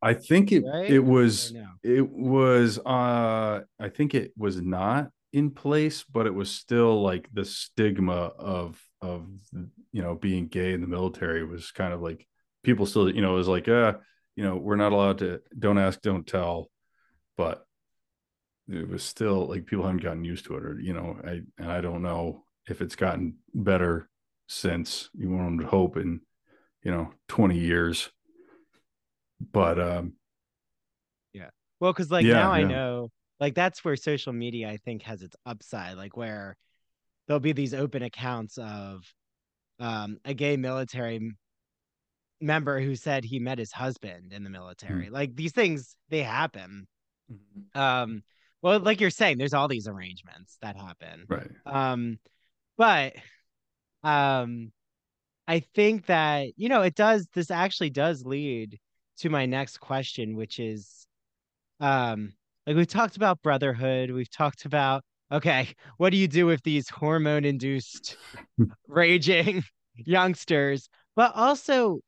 I think it right? it was it was uh I think it was not in place, but it was still like the stigma of of you know being gay in the military was kind of like people still you know it was like uh you know we're not allowed to don't ask don't tell. But it was still like people haven't gotten used to it or you know i and i don't know if it's gotten better since. You want to hope in you know 20 years. But um yeah. Well because like yeah, now yeah. i know like that's where social media i think has its upside like where there'll be these open accounts of um, a gay military member who said he met his husband in the military mm-hmm. like these things they happen mm-hmm. um well like you're saying there's all these arrangements that happen right um but um i think that you know it does this actually does lead to my next question which is um like we've talked about brotherhood we've talked about okay what do you do with these hormone induced raging youngsters? But also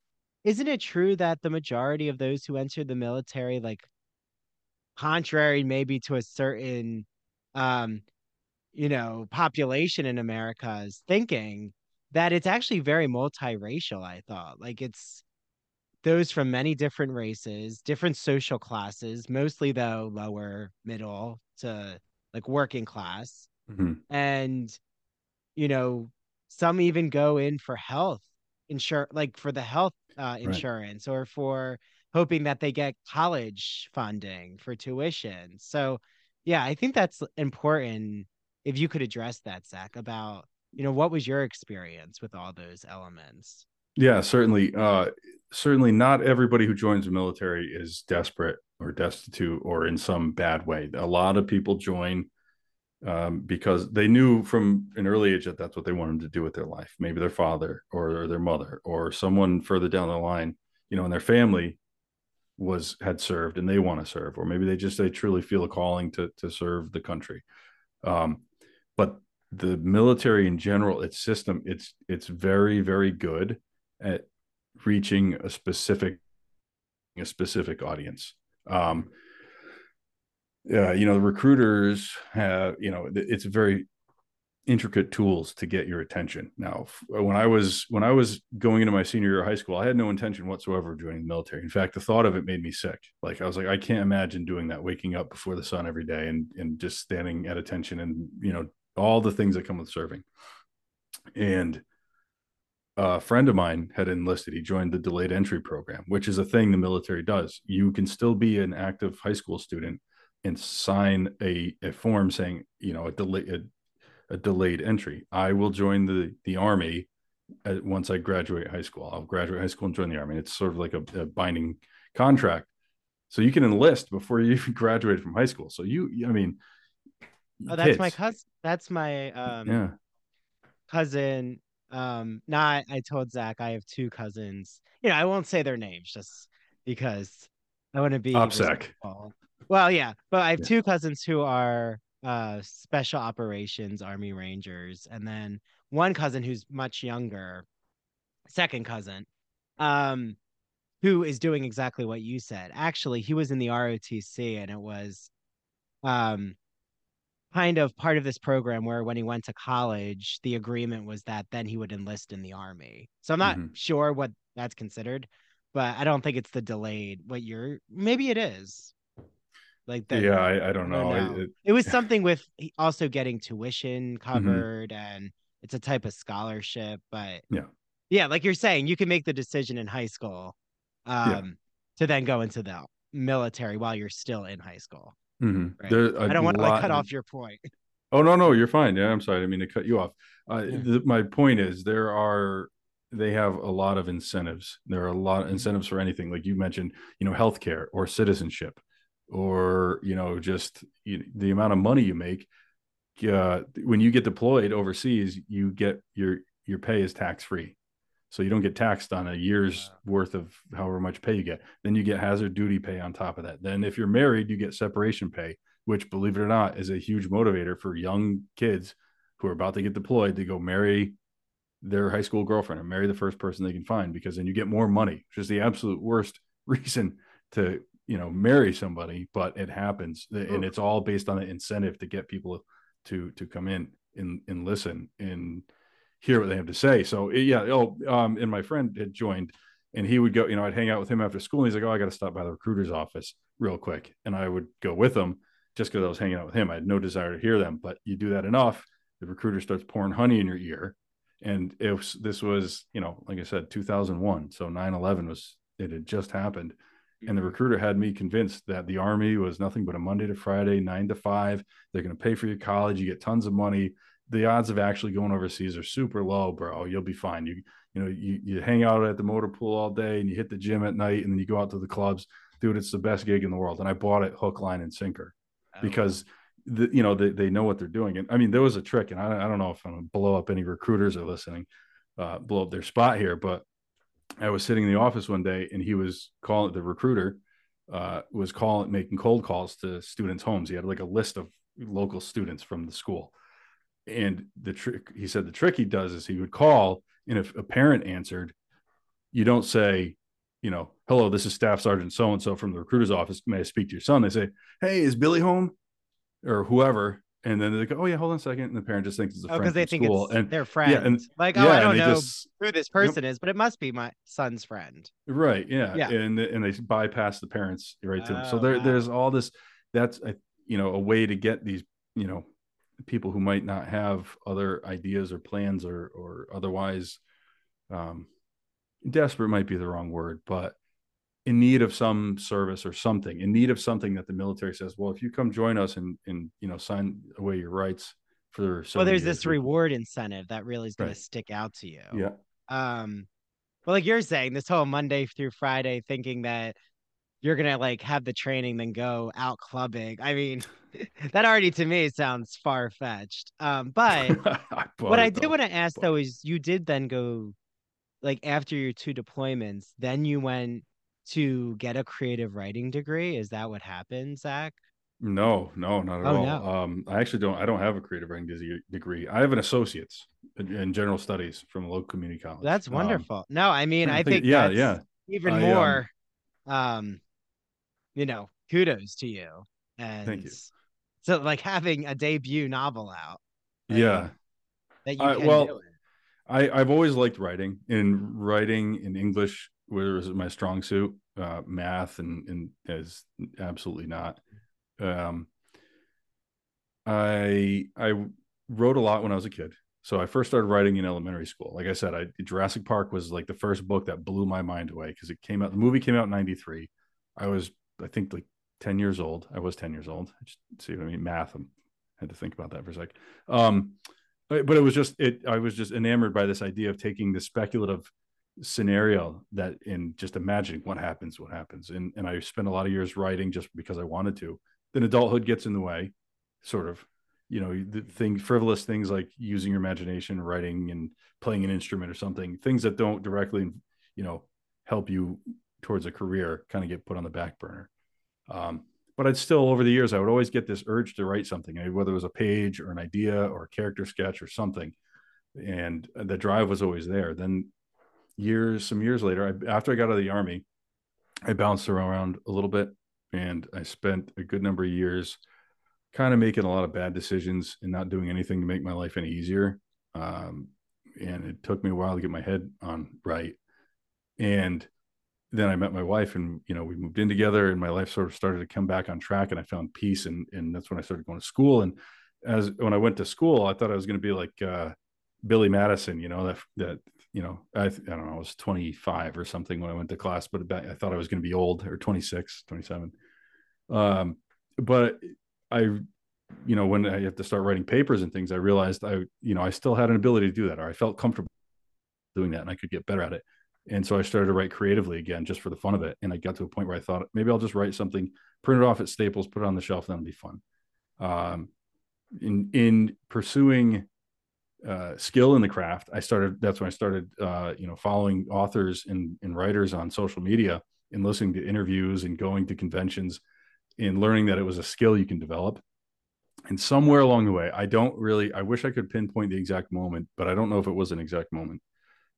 isn't it true that the majority of those who enter the military like contrary maybe to a certain um you know population in america's thinking that it's actually very multiracial i thought. Like it's those from many different races, different social classes, mostly though lower middle to like working class. Mm-hmm. And, you know, some even go in for health insure like for the health uh, insurance right. or for hoping that they get college funding for tuition. So yeah, I think that's important if you could address that, Zach, about, you know, what was your experience with all those elements? Yeah, certainly. Uh, certainly not everybody who joins the military is desperate or destitute or in some bad way. A lot of people join um, because they knew from an early age that that's what they wanted to do with their life. Maybe their father or, or their mother or someone further down the line, you know, in their family was had served and they want to serve, or maybe they just they truly feel a calling to to serve the country. Um, but the military in general, its system, it's it's very very good at reaching a specific a specific audience. Um, yeah, you know, the recruiters have, you know, it's very intricate tools to get your attention. Now, when I was when I was going into my senior year of high school, I had no intention whatsoever of joining the military. In fact, the thought of it made me sick. Like I was like, I can't imagine doing that, waking up before the sun every day and and just standing at attention and you know all the things that come with serving. And a friend of mine had enlisted. He joined the delayed entry program, which is a thing the military does. You can still be an active high school student and sign a, a form saying, you know, a delay a, a delayed entry. I will join the the army at, once I graduate high school. I'll graduate high school and join the army. It's sort of like a, a binding contract. So you can enlist before you [laughs] even graduate from high school. So you, I mean, oh, that's kids. my cousin. That's my um, yeah cousin um, not I told Zach I have two cousins. You know, I won't say their names just because I want to be OPSEC. Well, yeah, but I have yeah. two cousins who are uh special operations army rangers and then one cousin who's much younger second cousin um who is doing exactly what you said actually he was in the ROTC and it was um kind of part of this program where when he went to college, the agreement was that then he would enlist in the army. So I'm not mm-hmm. sure what that's considered, but I don't think it's the delayed. What you're maybe it is. Like that. Yeah, I, I don't know. I don't know. It, it, was [laughs] something with also getting tuition mm-hmm. covered, mm-hmm. and it's a type of scholarship. But yeah, yeah, like you're saying, you can make the decision in high school, um, yeah. to then go into the military while you're still in high school. Mm-hmm. Right? I don't want to cut off your point. [laughs] Oh no, no, you're fine. Yeah, I'm sorry. I mean to cut you off. Uh, yeah. the, my point is there are they have a lot of incentives. There are a lot of mm-hmm. incentives for anything, like you mentioned, you know, healthcare or citizenship, or you know, just you know, the amount of money you make. Uh, when you get deployed overseas, you get your your pay is tax free. So you don't get taxed on a year's worth of however much pay you get. Then you get hazard duty pay on top of that. Then if you're married, you get separation pay, which believe it or not is a huge motivator for young kids who are about to get deployed to go marry their high school girlfriend or marry the first person they can find because then you get more money, which is the absolute worst [laughs] reason to, you know, marry somebody, but it happens and it's all based on an incentive to get people to to come in and and listen and hear what they have to say. So yeah, oh, um, and my friend had joined, and he would go. You know, I'd hang out with him after school. And he's like, "Oh, I got to stop by the recruiter's office real quick," and I would go with him just because I was hanging out with him. I had no desire to hear them, but you do that enough, the recruiter starts pouring honey in your ear. And if this was, you know, like I said, 2001, so 9/11 was it had just happened. And the mm-hmm. recruiter had me convinced that the army was nothing but a Monday to Friday, nine to five. They're going to pay for your college. You get tons of money the odds of actually going overseas are super low, bro. You'll be fine. You you know you you hang out at the motor pool all day and you hit the gym at night and then you go out to the clubs. Dude, it's the best gig in the world. And I bought it hook, line, and sinker oh. because the, you know they, they know what they're doing. And I mean, there was a trick, and I, I don't know if I'm gonna blow up any recruiters are listening, uh, blow up their spot here, but I was sitting in the office one day and he was calling the recruiter uh, was calling making cold calls to students' homes. He had like a list of local students from the school and the trick, he said, the trick he does is he would call, and if a parent answered, you don't say, you know, hello, this is Staff Sergeant so and so from the recruiter's office. May I speak to your son? They say, hey, is Billy home? Or whoever. And then they go, oh, yeah, hold on a second. And the parent just thinks it's a oh, friend. Because they think school. it's and, their friend. Yeah, and, like, oh, yeah, I don't know just, who this person is, but it must be my son's friend. Right. Yeah. yeah. And, and they bypass the parents right to them. So oh, there, wow. there's all this, that's, a, you know, a way to get these, you know, people who might not have other ideas or plans or or otherwise um, desperate might be the wrong word, but in need of some service or something, in need of something that the military says, well, if you come join us and and you know sign away your rights for well, there's this reward incentive that really is going right. to stick out to you. Yeah. Um, well, like you're saying, this whole Monday through Friday, thinking that you're gonna like have the training, then go out clubbing. I mean, [laughs] that already to me sounds far fetched. Um, but [laughs] what I did want to ask though is you did then go like after your two deployments, then you went to get a creative writing degree. Is that what happened, Zach? No, no, not at Oh, all. no. Um, I actually don't. I don't have a creative writing degree. I have an associate's in, in general studies from a local community college. That's Um, wonderful. no, I mean, trying I think- think yeah, yeah. even I, um, more, um, you know, kudos to you. And you. so, like having a debut novel out. like, yeah. that you I- well, do it. I, I've always liked writing and writing in English, where is my strong suit. Uh, math and and is absolutely not. Um, I I wrote a lot when I was a kid. So I first started writing in elementary school. Like I said, I Jurassic Park was like the first book that blew my mind away because it came out. The movie came out in '93. I was, I think, like 10 years old. I was 10 years old. I Just see what I mean? Math. I had to think about that for a sec. Um, but but it was just it. I was just enamored by this idea of taking the speculative scenario that in just imagining what happens, what happens, and and I spent a lot of years writing just because I wanted to. Then adulthood gets in the way, sort of. You know, the thing frivolous things like using your imagination, writing, and playing an instrument or something. Things that don't directly, you know, help you towards a career, kind of get put on the back burner. Um, but I'd still over the years I would always get this urge to write something, whether it was a page or an idea or a character sketch or something, and the drive was always there. Then years, some years later, I, after I got out of the army, I bounced around a little bit, and I spent a good number of years kind of making a lot of bad decisions and not doing anything to make my life any easier. Um, and it took me a while to get my head on right. And then I met my wife and, you know, we moved in together and my life sort of started to come back on track and I found peace. And, and that's when I started going to school. And as when I went to school, I thought I was going to be like, uh, Billy Madison, you know, that, that, you know, I, I don't know, I was 25 or something when I went to class, but I thought I was going to be old or 26, 27. Um, but I, you know, when I have to start writing papers and things, I realized I, you know, I still had an ability to do that, or I felt comfortable doing that and I could get better at it. And so I started to write creatively again, just for the fun of it. And I got to a point where I thought maybe I'll just write something, print it off at Staples, put it on the shelf, and that'll be fun. Um, in in pursuing uh, skill in the craft, I started. That's when I started, uh, you know, following authors and, and writers on social media and listening to interviews and going to conventions and learning that it was a skill you can develop. And somewhere along the way, I don't really. I wish I could pinpoint the exact moment, but I don't know if it was an exact moment.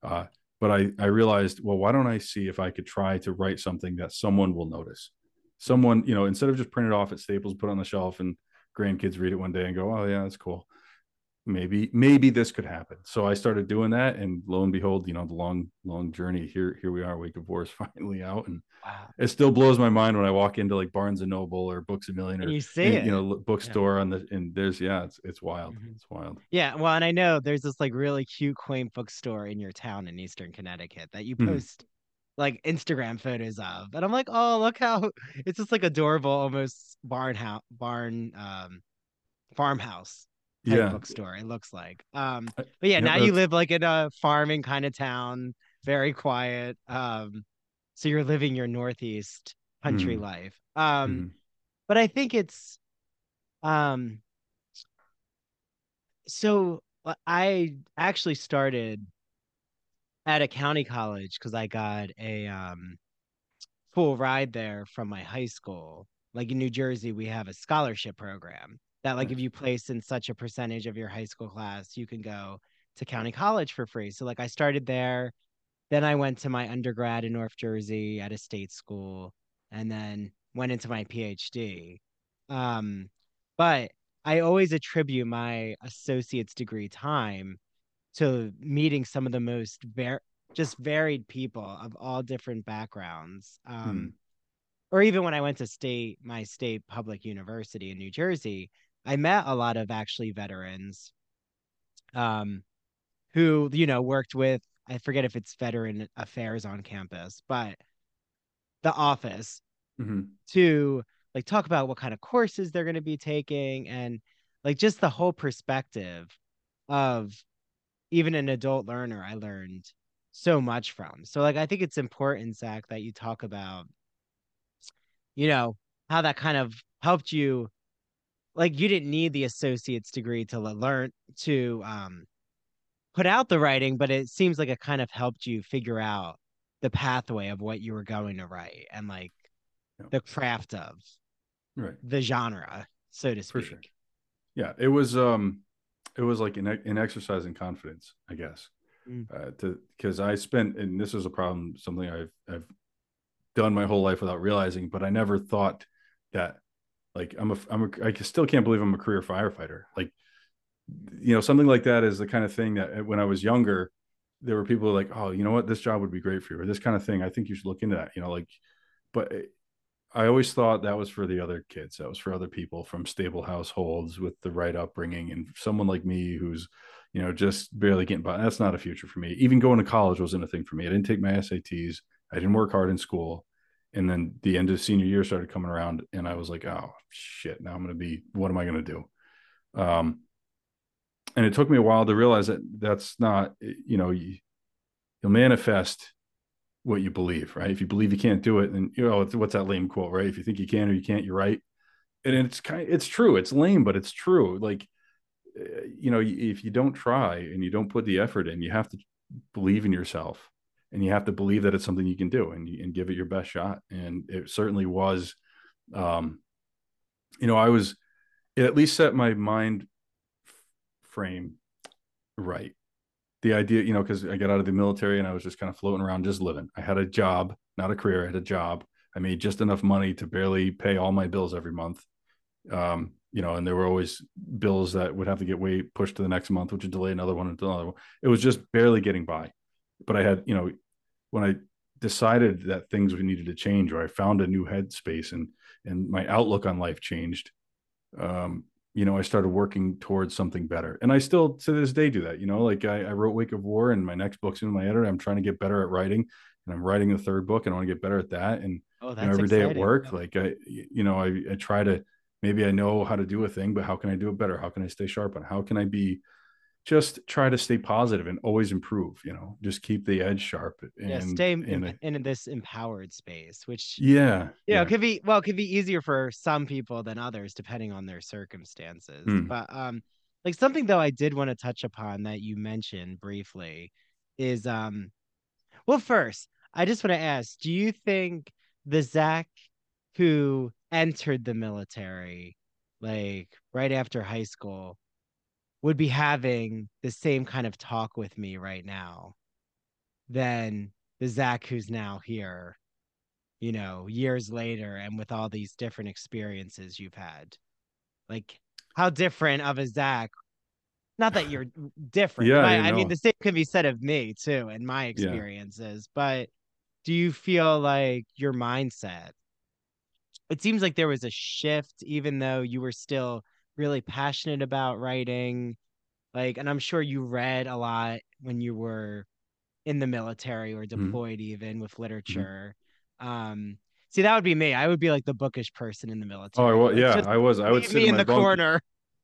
Uh, but I, I realized, well, why don't I see if I could try to write something that someone will notice? Someone, you know, instead of just print it off at Staples, put on the shelf, and grandkids read it one day and go, oh yeah, that's cool. Maybe, maybe this could happen. So I started doing that, and lo and behold, you know, the long, long journey here, here we are. Wake of War is [laughs] finally out, and Wow. it still blows my mind when I walk into like Barnes and Noble or Books a Million or you see any, it. you know bookstore on the and there's yeah, it's it's wild. Mhm. It's wild. Yeah, well, and I know there's this like really cute, quaint bookstore in your town in Eastern Connecticut that you Mhm. post like Instagram photos of, and I'm like, oh, look how [laughs] it's just like adorable, almost barn house, barn, um, farmhouse Yeah, bookstore. It looks like, um, but yeah, yeah, now you live like in a farming kind of town, very quiet. Um, so you're living your Northeast country Mhm. life. Um, Mhm. but I think it's um so uh, I actually started at a county college because I got a um full ride there from my high school. Like in New Jersey, we have a scholarship program that like if you place in such a percentage of your high school class, you can go to county college for free. So like I started there, then I went to my undergrad in North Jersey at a state school, and then went into my PhD. Um, but I always attribute my associate's degree time to meeting some of the most var- just varied people of all different backgrounds. Um, or even when I went to state, my state public university in New Jersey, I met a lot of actually veterans, um, who you know worked with. I forget if it's veteran affairs on campus, but the office Mhm. to like talk about what kind of courses they're going to be taking and like just the whole perspective of even an adult learner I learned so much from. So like I think it's important Zach that you talk about you know how that kind of helped you like you didn't need the associate's degree to learn to um put out the writing but it seems like it kind of helped you figure out the pathway of what you were going to write and like Yeah. the craft of right the genre, so to speak. sure. yeah it was um it was like an, an exercise in confidence i guess Mm. uh, to because i spent and this is a problem something i've i've done my whole life without realizing but i never thought that like i'm a i'm a i still can't believe i'm a career firefighter like you know something like that is the kind of thing that uh, when i was younger there were people like oh you know what this job would be great for you or this kind of thing i think you should look into that you know like but uh, I always thought that was for the other kids. That was for other people from stable households with the right upbringing, and someone like me who's, you know, just barely getting by. That's not a future for me. Even going to college wasn't a thing for me. I didn't take my SATs. I didn't work hard in school, and then the end of senior year started coming around, and I was like, oh shit, now I'm going to be. What am I going to do? Um, and it took me a while to realize that that's not. You know, you, you'll manifest what you believe, right? If you believe you can't do it, then you know what's that lame quote, right? If you think you can or you can't, you're right. And it's kind, of, it's true. It's lame, but it's true. Like, uh, you know, if you don't try and you don't put the effort in, you have to believe in yourself, and you have to believe that it's something you can do, and and give it your best shot. And it certainly was. Um, you know, I was. It at least set my mind frame right the idea, you know, because I got out of the military and I was just kind of floating around, just living. I had a job, not a career. I had a job. I made just enough money to barely pay all my bills every month. Um, you know, and there were always bills that would have to get way pushed to the next month, which would delay another one until another one. It was just barely getting by. But I had, you know, when I decided that things we needed to change, or I found a new headspace and and my outlook on life changed, um, you know, I started working towards something better. And I still to this day do that. You know, like I, I wrote Wake of War and my next book's in my editor. I'm trying to get better at writing and I'm writing the third book and I want to get better at that. And Oh, you know, every day exciting. at work, like I, you know, I, I try to maybe I know how to do a thing, but how can I do it better? How can I stay sharp on? How can I be just try to stay positive and always improve? You know, just keep the edge sharp. And, yeah, stay in, in this empowered space, which yeah, you know yeah, could be well, could be easier for some people than others depending on their circumstances. Hmm. But um, like something though I did want to touch upon that you mentioned briefly is um, well, first I just want to ask, do you think the Zach who entered the military like right after high school would be having the same kind of talk with me right now than the Zach who's now here, you know, years later and with all these different experiences you've had? Like, how different of a Zach? Not that you're [sighs] different. Yeah, but, I I mean, the same can be said of me too and my experiences. But do you feel like your mindset? It seems like there was a shift, even though you were still really passionate about writing. Like, and I'm sure you read a lot when you were in the military or Mm-hmm. deployed, even with literature. Um, see, that would be me. I would be like the bookish person in the Oh, military. I was, yeah, just I was. I would sit in, in the bunk. corner.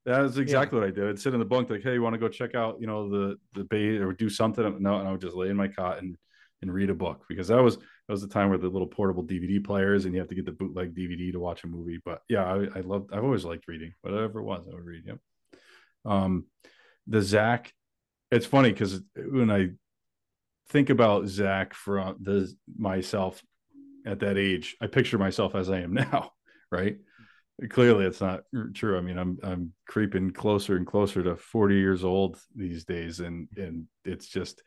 That's exactly what I did. I'd sit in the bunk, like, hey, you want to go check out, you know, the the bay or do something? No, and I would just lay in my cot and and read a book because that was that was the time where the little portable DVD players and you have to get the bootleg DVD to watch a movie. But yeah, I, I loved. I've always liked reading. Whatever it was, I would read. Yep. Um, the Zach. It's funny because when I think about Zach from the myself at that age, I picture myself as I am [laughs] now, right? Clearly, it's not true. I mean, I'm I'm creeping closer and closer to 40 years old these days, and and it's just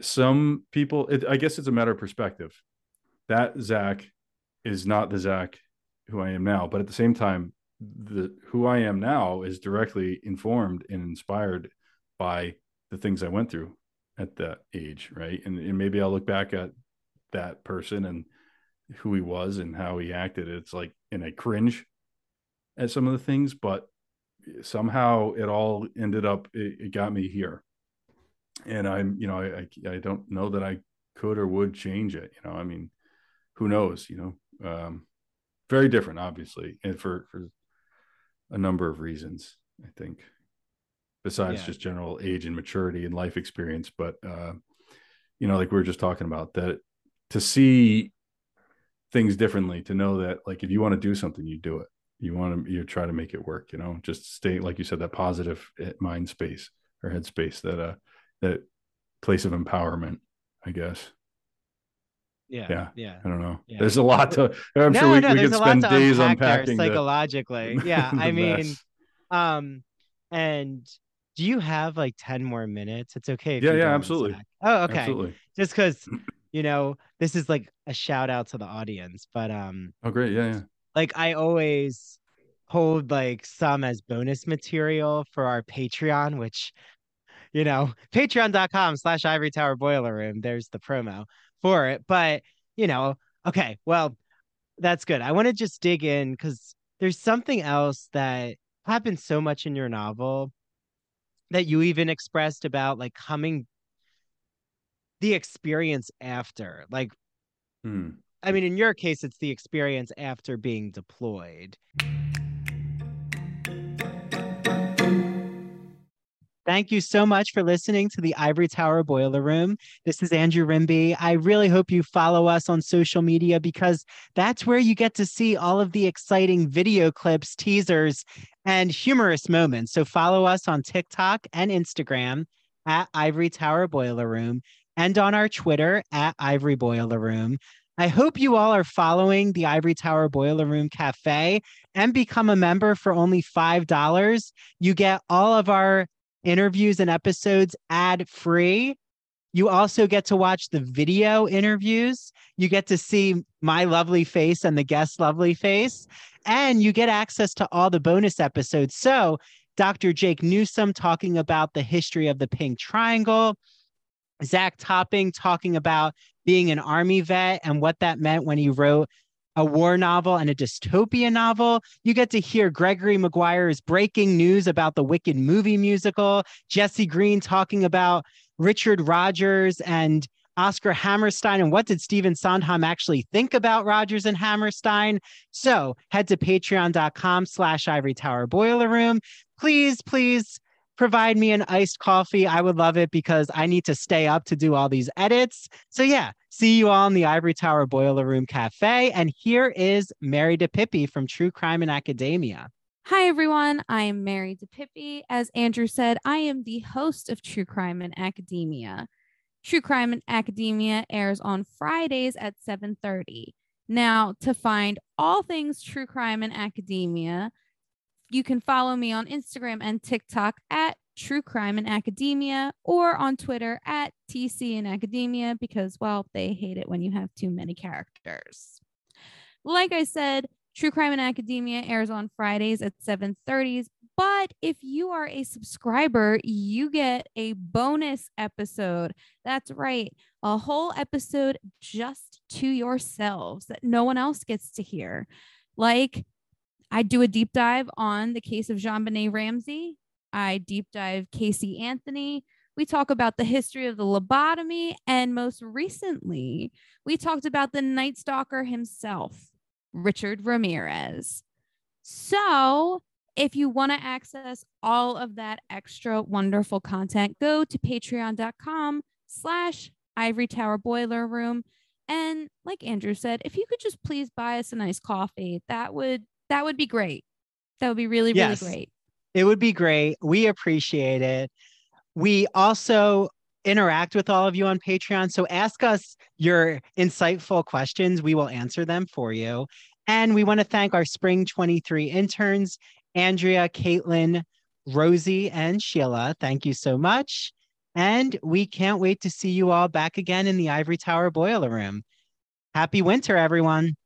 some people. It, I guess it's a matter of perspective. That Zach is not the Zach who I am now, but at the same time, the who I am now is directly informed and inspired by the things I went through at that age, right? And, and maybe I'll look back at that person and who he was and how he acted. It's like, and I cringe at some of the things, but somehow it all ended up, it, it got me here. And I'm, you know, I, I, I don't know that I could or would change it. You know, I mean, who knows, you know, um, very different, obviously, and for, for a number of reasons, I think besides Yeah. just general age and maturity and life experience. But uh, you know, like we were just talking about, that to see things differently, to know that like if you want to do something, you do it. You want to you try to make it work. You know, just stay like you said that positive eh, mind space or head space that uh that place of empowerment, I guess. Yeah. Yeah. Yeah. I don't know. Yeah. There's a lot to. I'm no, sure we, no, we could spend days unpack there unpacking the- psychologically. [laughs] Yeah. the I mean, mess. um, and do you have like 10 more minutes? It's okay. If Yeah, yeah, absolutely. Oh, okay. Absolutely. Just because, [clears throat] you know, this is like a shout out to the audience, but um, Oh, great. Yeah, yeah. like I always hold like some as bonus material for our Patreon, which you know, patreon.com slash ivory tower boiler room. There's the promo for it. But, you know, okay, well, that's good. I want to just dig in because there's something else that happens so much in your novel that you even expressed about like coming the experience after. Like, Hmm. I mean, in your case, it's the experience after being deployed. Thank you so much for listening to the Ivory Tower Boiler Room. This is Andrew Rimby. I really hope you follow us on social media because that's where you get to see all of the exciting video clips, teasers, and humorous moments. So follow us on TikTok and Instagram at Ivory Tower Boiler Room and on our Twitter at Ivory Boiler Room. I hope you all are following the Ivory Tower Boiler Room Cafe and become a member for only $5. You get all of our interviews and episodes ad free. You also get to watch the video interviews. You get to see my lovely face and the guest's lovely face. And you get access to all the bonus episodes. So, Dr. Jake Newsome talking about the history of the pink triangle, Zach Topping talking about being an army vet and what that meant when he wrote a war novel and a dystopian novel. You get to hear Gregory Maguire's breaking news about the Wicked movie musical, Jesse Green talking about Richard Rodgers and Oscar Hammerstein and what did Stephen Sondheim actually think about Rodgers and Hammerstein. So head to patreon.com slash ivory tower boiler room. Please, please provide me an iced coffee. I would love it because I need to stay up to do all these edits. So yeah, see you all in the Ivory Tower Boiler Room Cafe. And here is Mary DePippi from True Crime and Academia. Hi, everyone. I'm Mary DePippi. As Andrew said, I am the host of True Crime and Academia. True Crime and Academia airs on Fridays at 7:30. Now, to find all things true crime and academia, you can follow me on Instagram and TikTok at True Crime and Academia or on Twitter at TC and Academia because, well, they hate it when you have too many characters. Like I said, True Crime and Academia airs on Fridays at 7:30. But if you are a subscriber, you get a bonus episode. That's right, a whole episode just to yourselves that no one else gets to hear. Like I do a deep dive on the case of JonBenét Ramsey. I deep dive Casey Anthony. We talk about the history of the lobotomy. And most recently, we talked about the Night Stalker himself, Richard Ramirez. So, if you want to access all of that extra wonderful content, go to patreon.com slash ivory tower boiler room. And like Andrew said, if you could just please buy us a nice coffee, that would that would be great. That would be really, really great. It would be great. We appreciate it. We also interact with all of you on Patreon. So ask us your insightful questions. We will answer them for you. And we want to thank our spring 23 interns, Andrea, Caitlin, Rosie, and Sheila. Thank you so much. And we can't wait to see you all back again in the Ivory Tower Boiler Room. Happy winter, everyone.